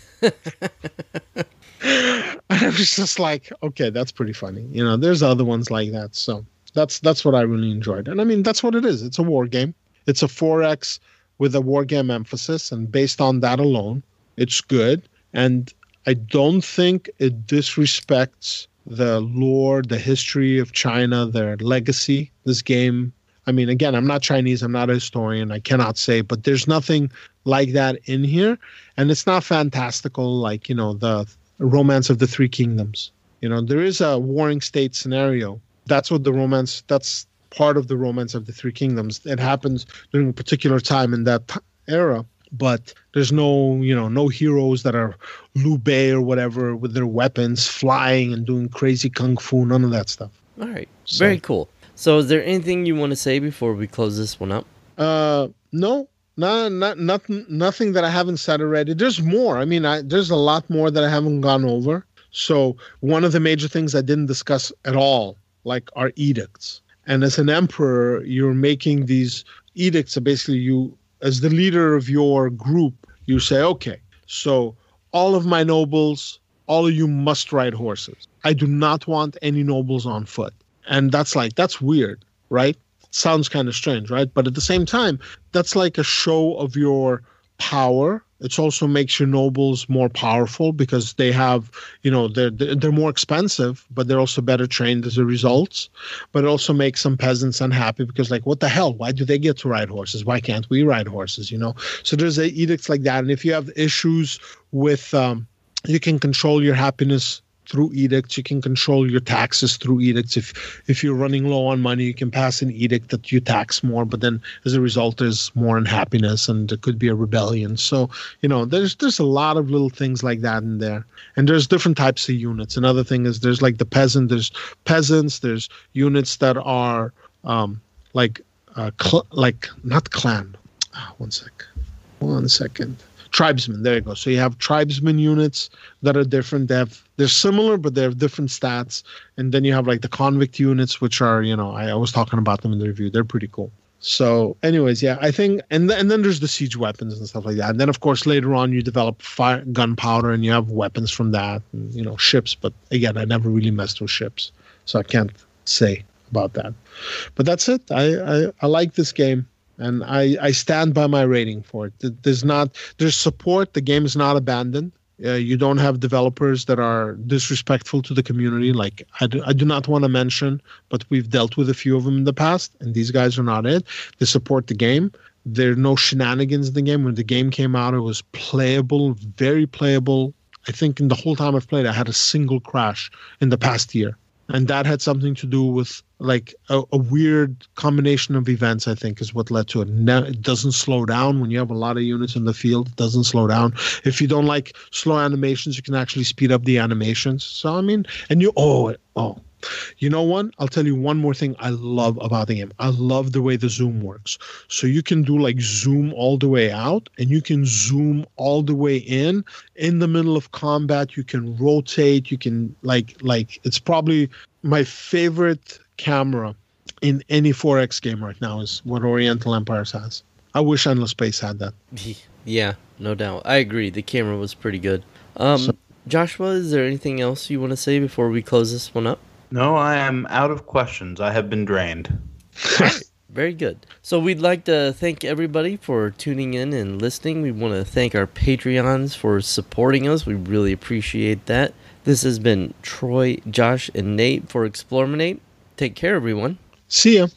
Speaker 1: and I was just like, "Okay, that's pretty funny." You know, there's other ones like that. So that's that's what I really enjoyed. And I mean, that's what it is. It's a war game. It's a 4X with a war game emphasis, and based on that alone it's good. And I don't think it disrespects the lore, the history of China, their legacy. This game, I mean, again, I'm not Chinese, I'm not a historian, I cannot say, but there's nothing like that in here. And it's not fantastical like, you know, the romance of the three kingdoms. You know, there is a warring state scenario. That's what the romance, that's part of the romance of the three kingdoms. It happens during a particular time in that era but there's no you know no heroes that are Liu Bei or whatever with their weapons flying and doing crazy kung fu none of that stuff.
Speaker 2: All right. So, very cool. So is there anything you want to say before we close this one up?
Speaker 1: Uh no. Not, not nothing nothing that i haven't said already. There's more. I mean I, there's a lot more that i haven't gone over. So one of the major things i didn't discuss at all like are edicts. And as an emperor you're making these edicts so basically you as the leader of your group, you say, okay, so all of my nobles, all of you must ride horses. I do not want any nobles on foot. And that's like, that's weird, right? Sounds kind of strange, right? But at the same time, that's like a show of your power it also makes your nobles more powerful because they have, you know, they're they're more expensive, but they're also better trained as a result. But it also makes some peasants unhappy because, like, what the hell? Why do they get to ride horses? Why can't we ride horses? You know. So there's edicts like that, and if you have issues with, um, you can control your happiness through edicts. You can control your taxes through edicts. If if you're running low on money, you can pass an edict that you tax more. But then, as a result, there's more unhappiness, and there could be a rebellion. So you know, there's there's a lot of little things like that in there. And there's different types of units. Another thing is there's like the peasant. There's peasants. There's units that are um, like uh, cl- like not clan. Ah, one sec. One second tribesmen. There you go. So you have tribesmen units that are different. They have they're similar, but they have different stats. And then you have like the convict units, which are you know I, I was talking about them in the review. They're pretty cool. So, anyways, yeah, I think, and and then there's the siege weapons and stuff like that. And then, of course, later on, you develop fire, gunpowder, and you have weapons from that, and, you know, ships. But again, I never really messed with ships, so I can't say about that. But that's it. I I, I like this game, and I I stand by my rating for it. There's not there's support. The game is not abandoned. Uh, you don't have developers that are disrespectful to the community. Like I do, I do not want to mention, but we've dealt with a few of them in the past, and these guys are not it. They support the game. There are no shenanigans in the game. When the game came out, it was playable, very playable. I think in the whole time I've played, I had a single crash in the past year and that had something to do with like a, a, weird combination of events i think is what led to it. It doesn't slow down when you have a lot of units in the field. It doesn't slow down. If you don't like slow animations you can actually speed up the animations. So i mean and you oh oh you know what? I'll tell you one more thing I love about the game. I love the way the zoom works. So you can do like zoom all the way out and you can zoom all the way in. In the middle of combat, you can rotate, you can like like it's probably my favorite camera in any 4X game right now is what Oriental Empires has. I wish Endless Space had that.
Speaker 2: Yeah, no doubt. I agree. The camera was pretty good. Um, so, Joshua, is there anything else you want to say before we close this one up?
Speaker 3: No, I am out of questions. I have been drained.
Speaker 2: Very good. So we'd like to thank everybody for tuning in and listening. We want to thank our Patreons for supporting us. We really appreciate that. This has been Troy, Josh, and Nate for Explorminate. Take care, everyone.
Speaker 1: See ya.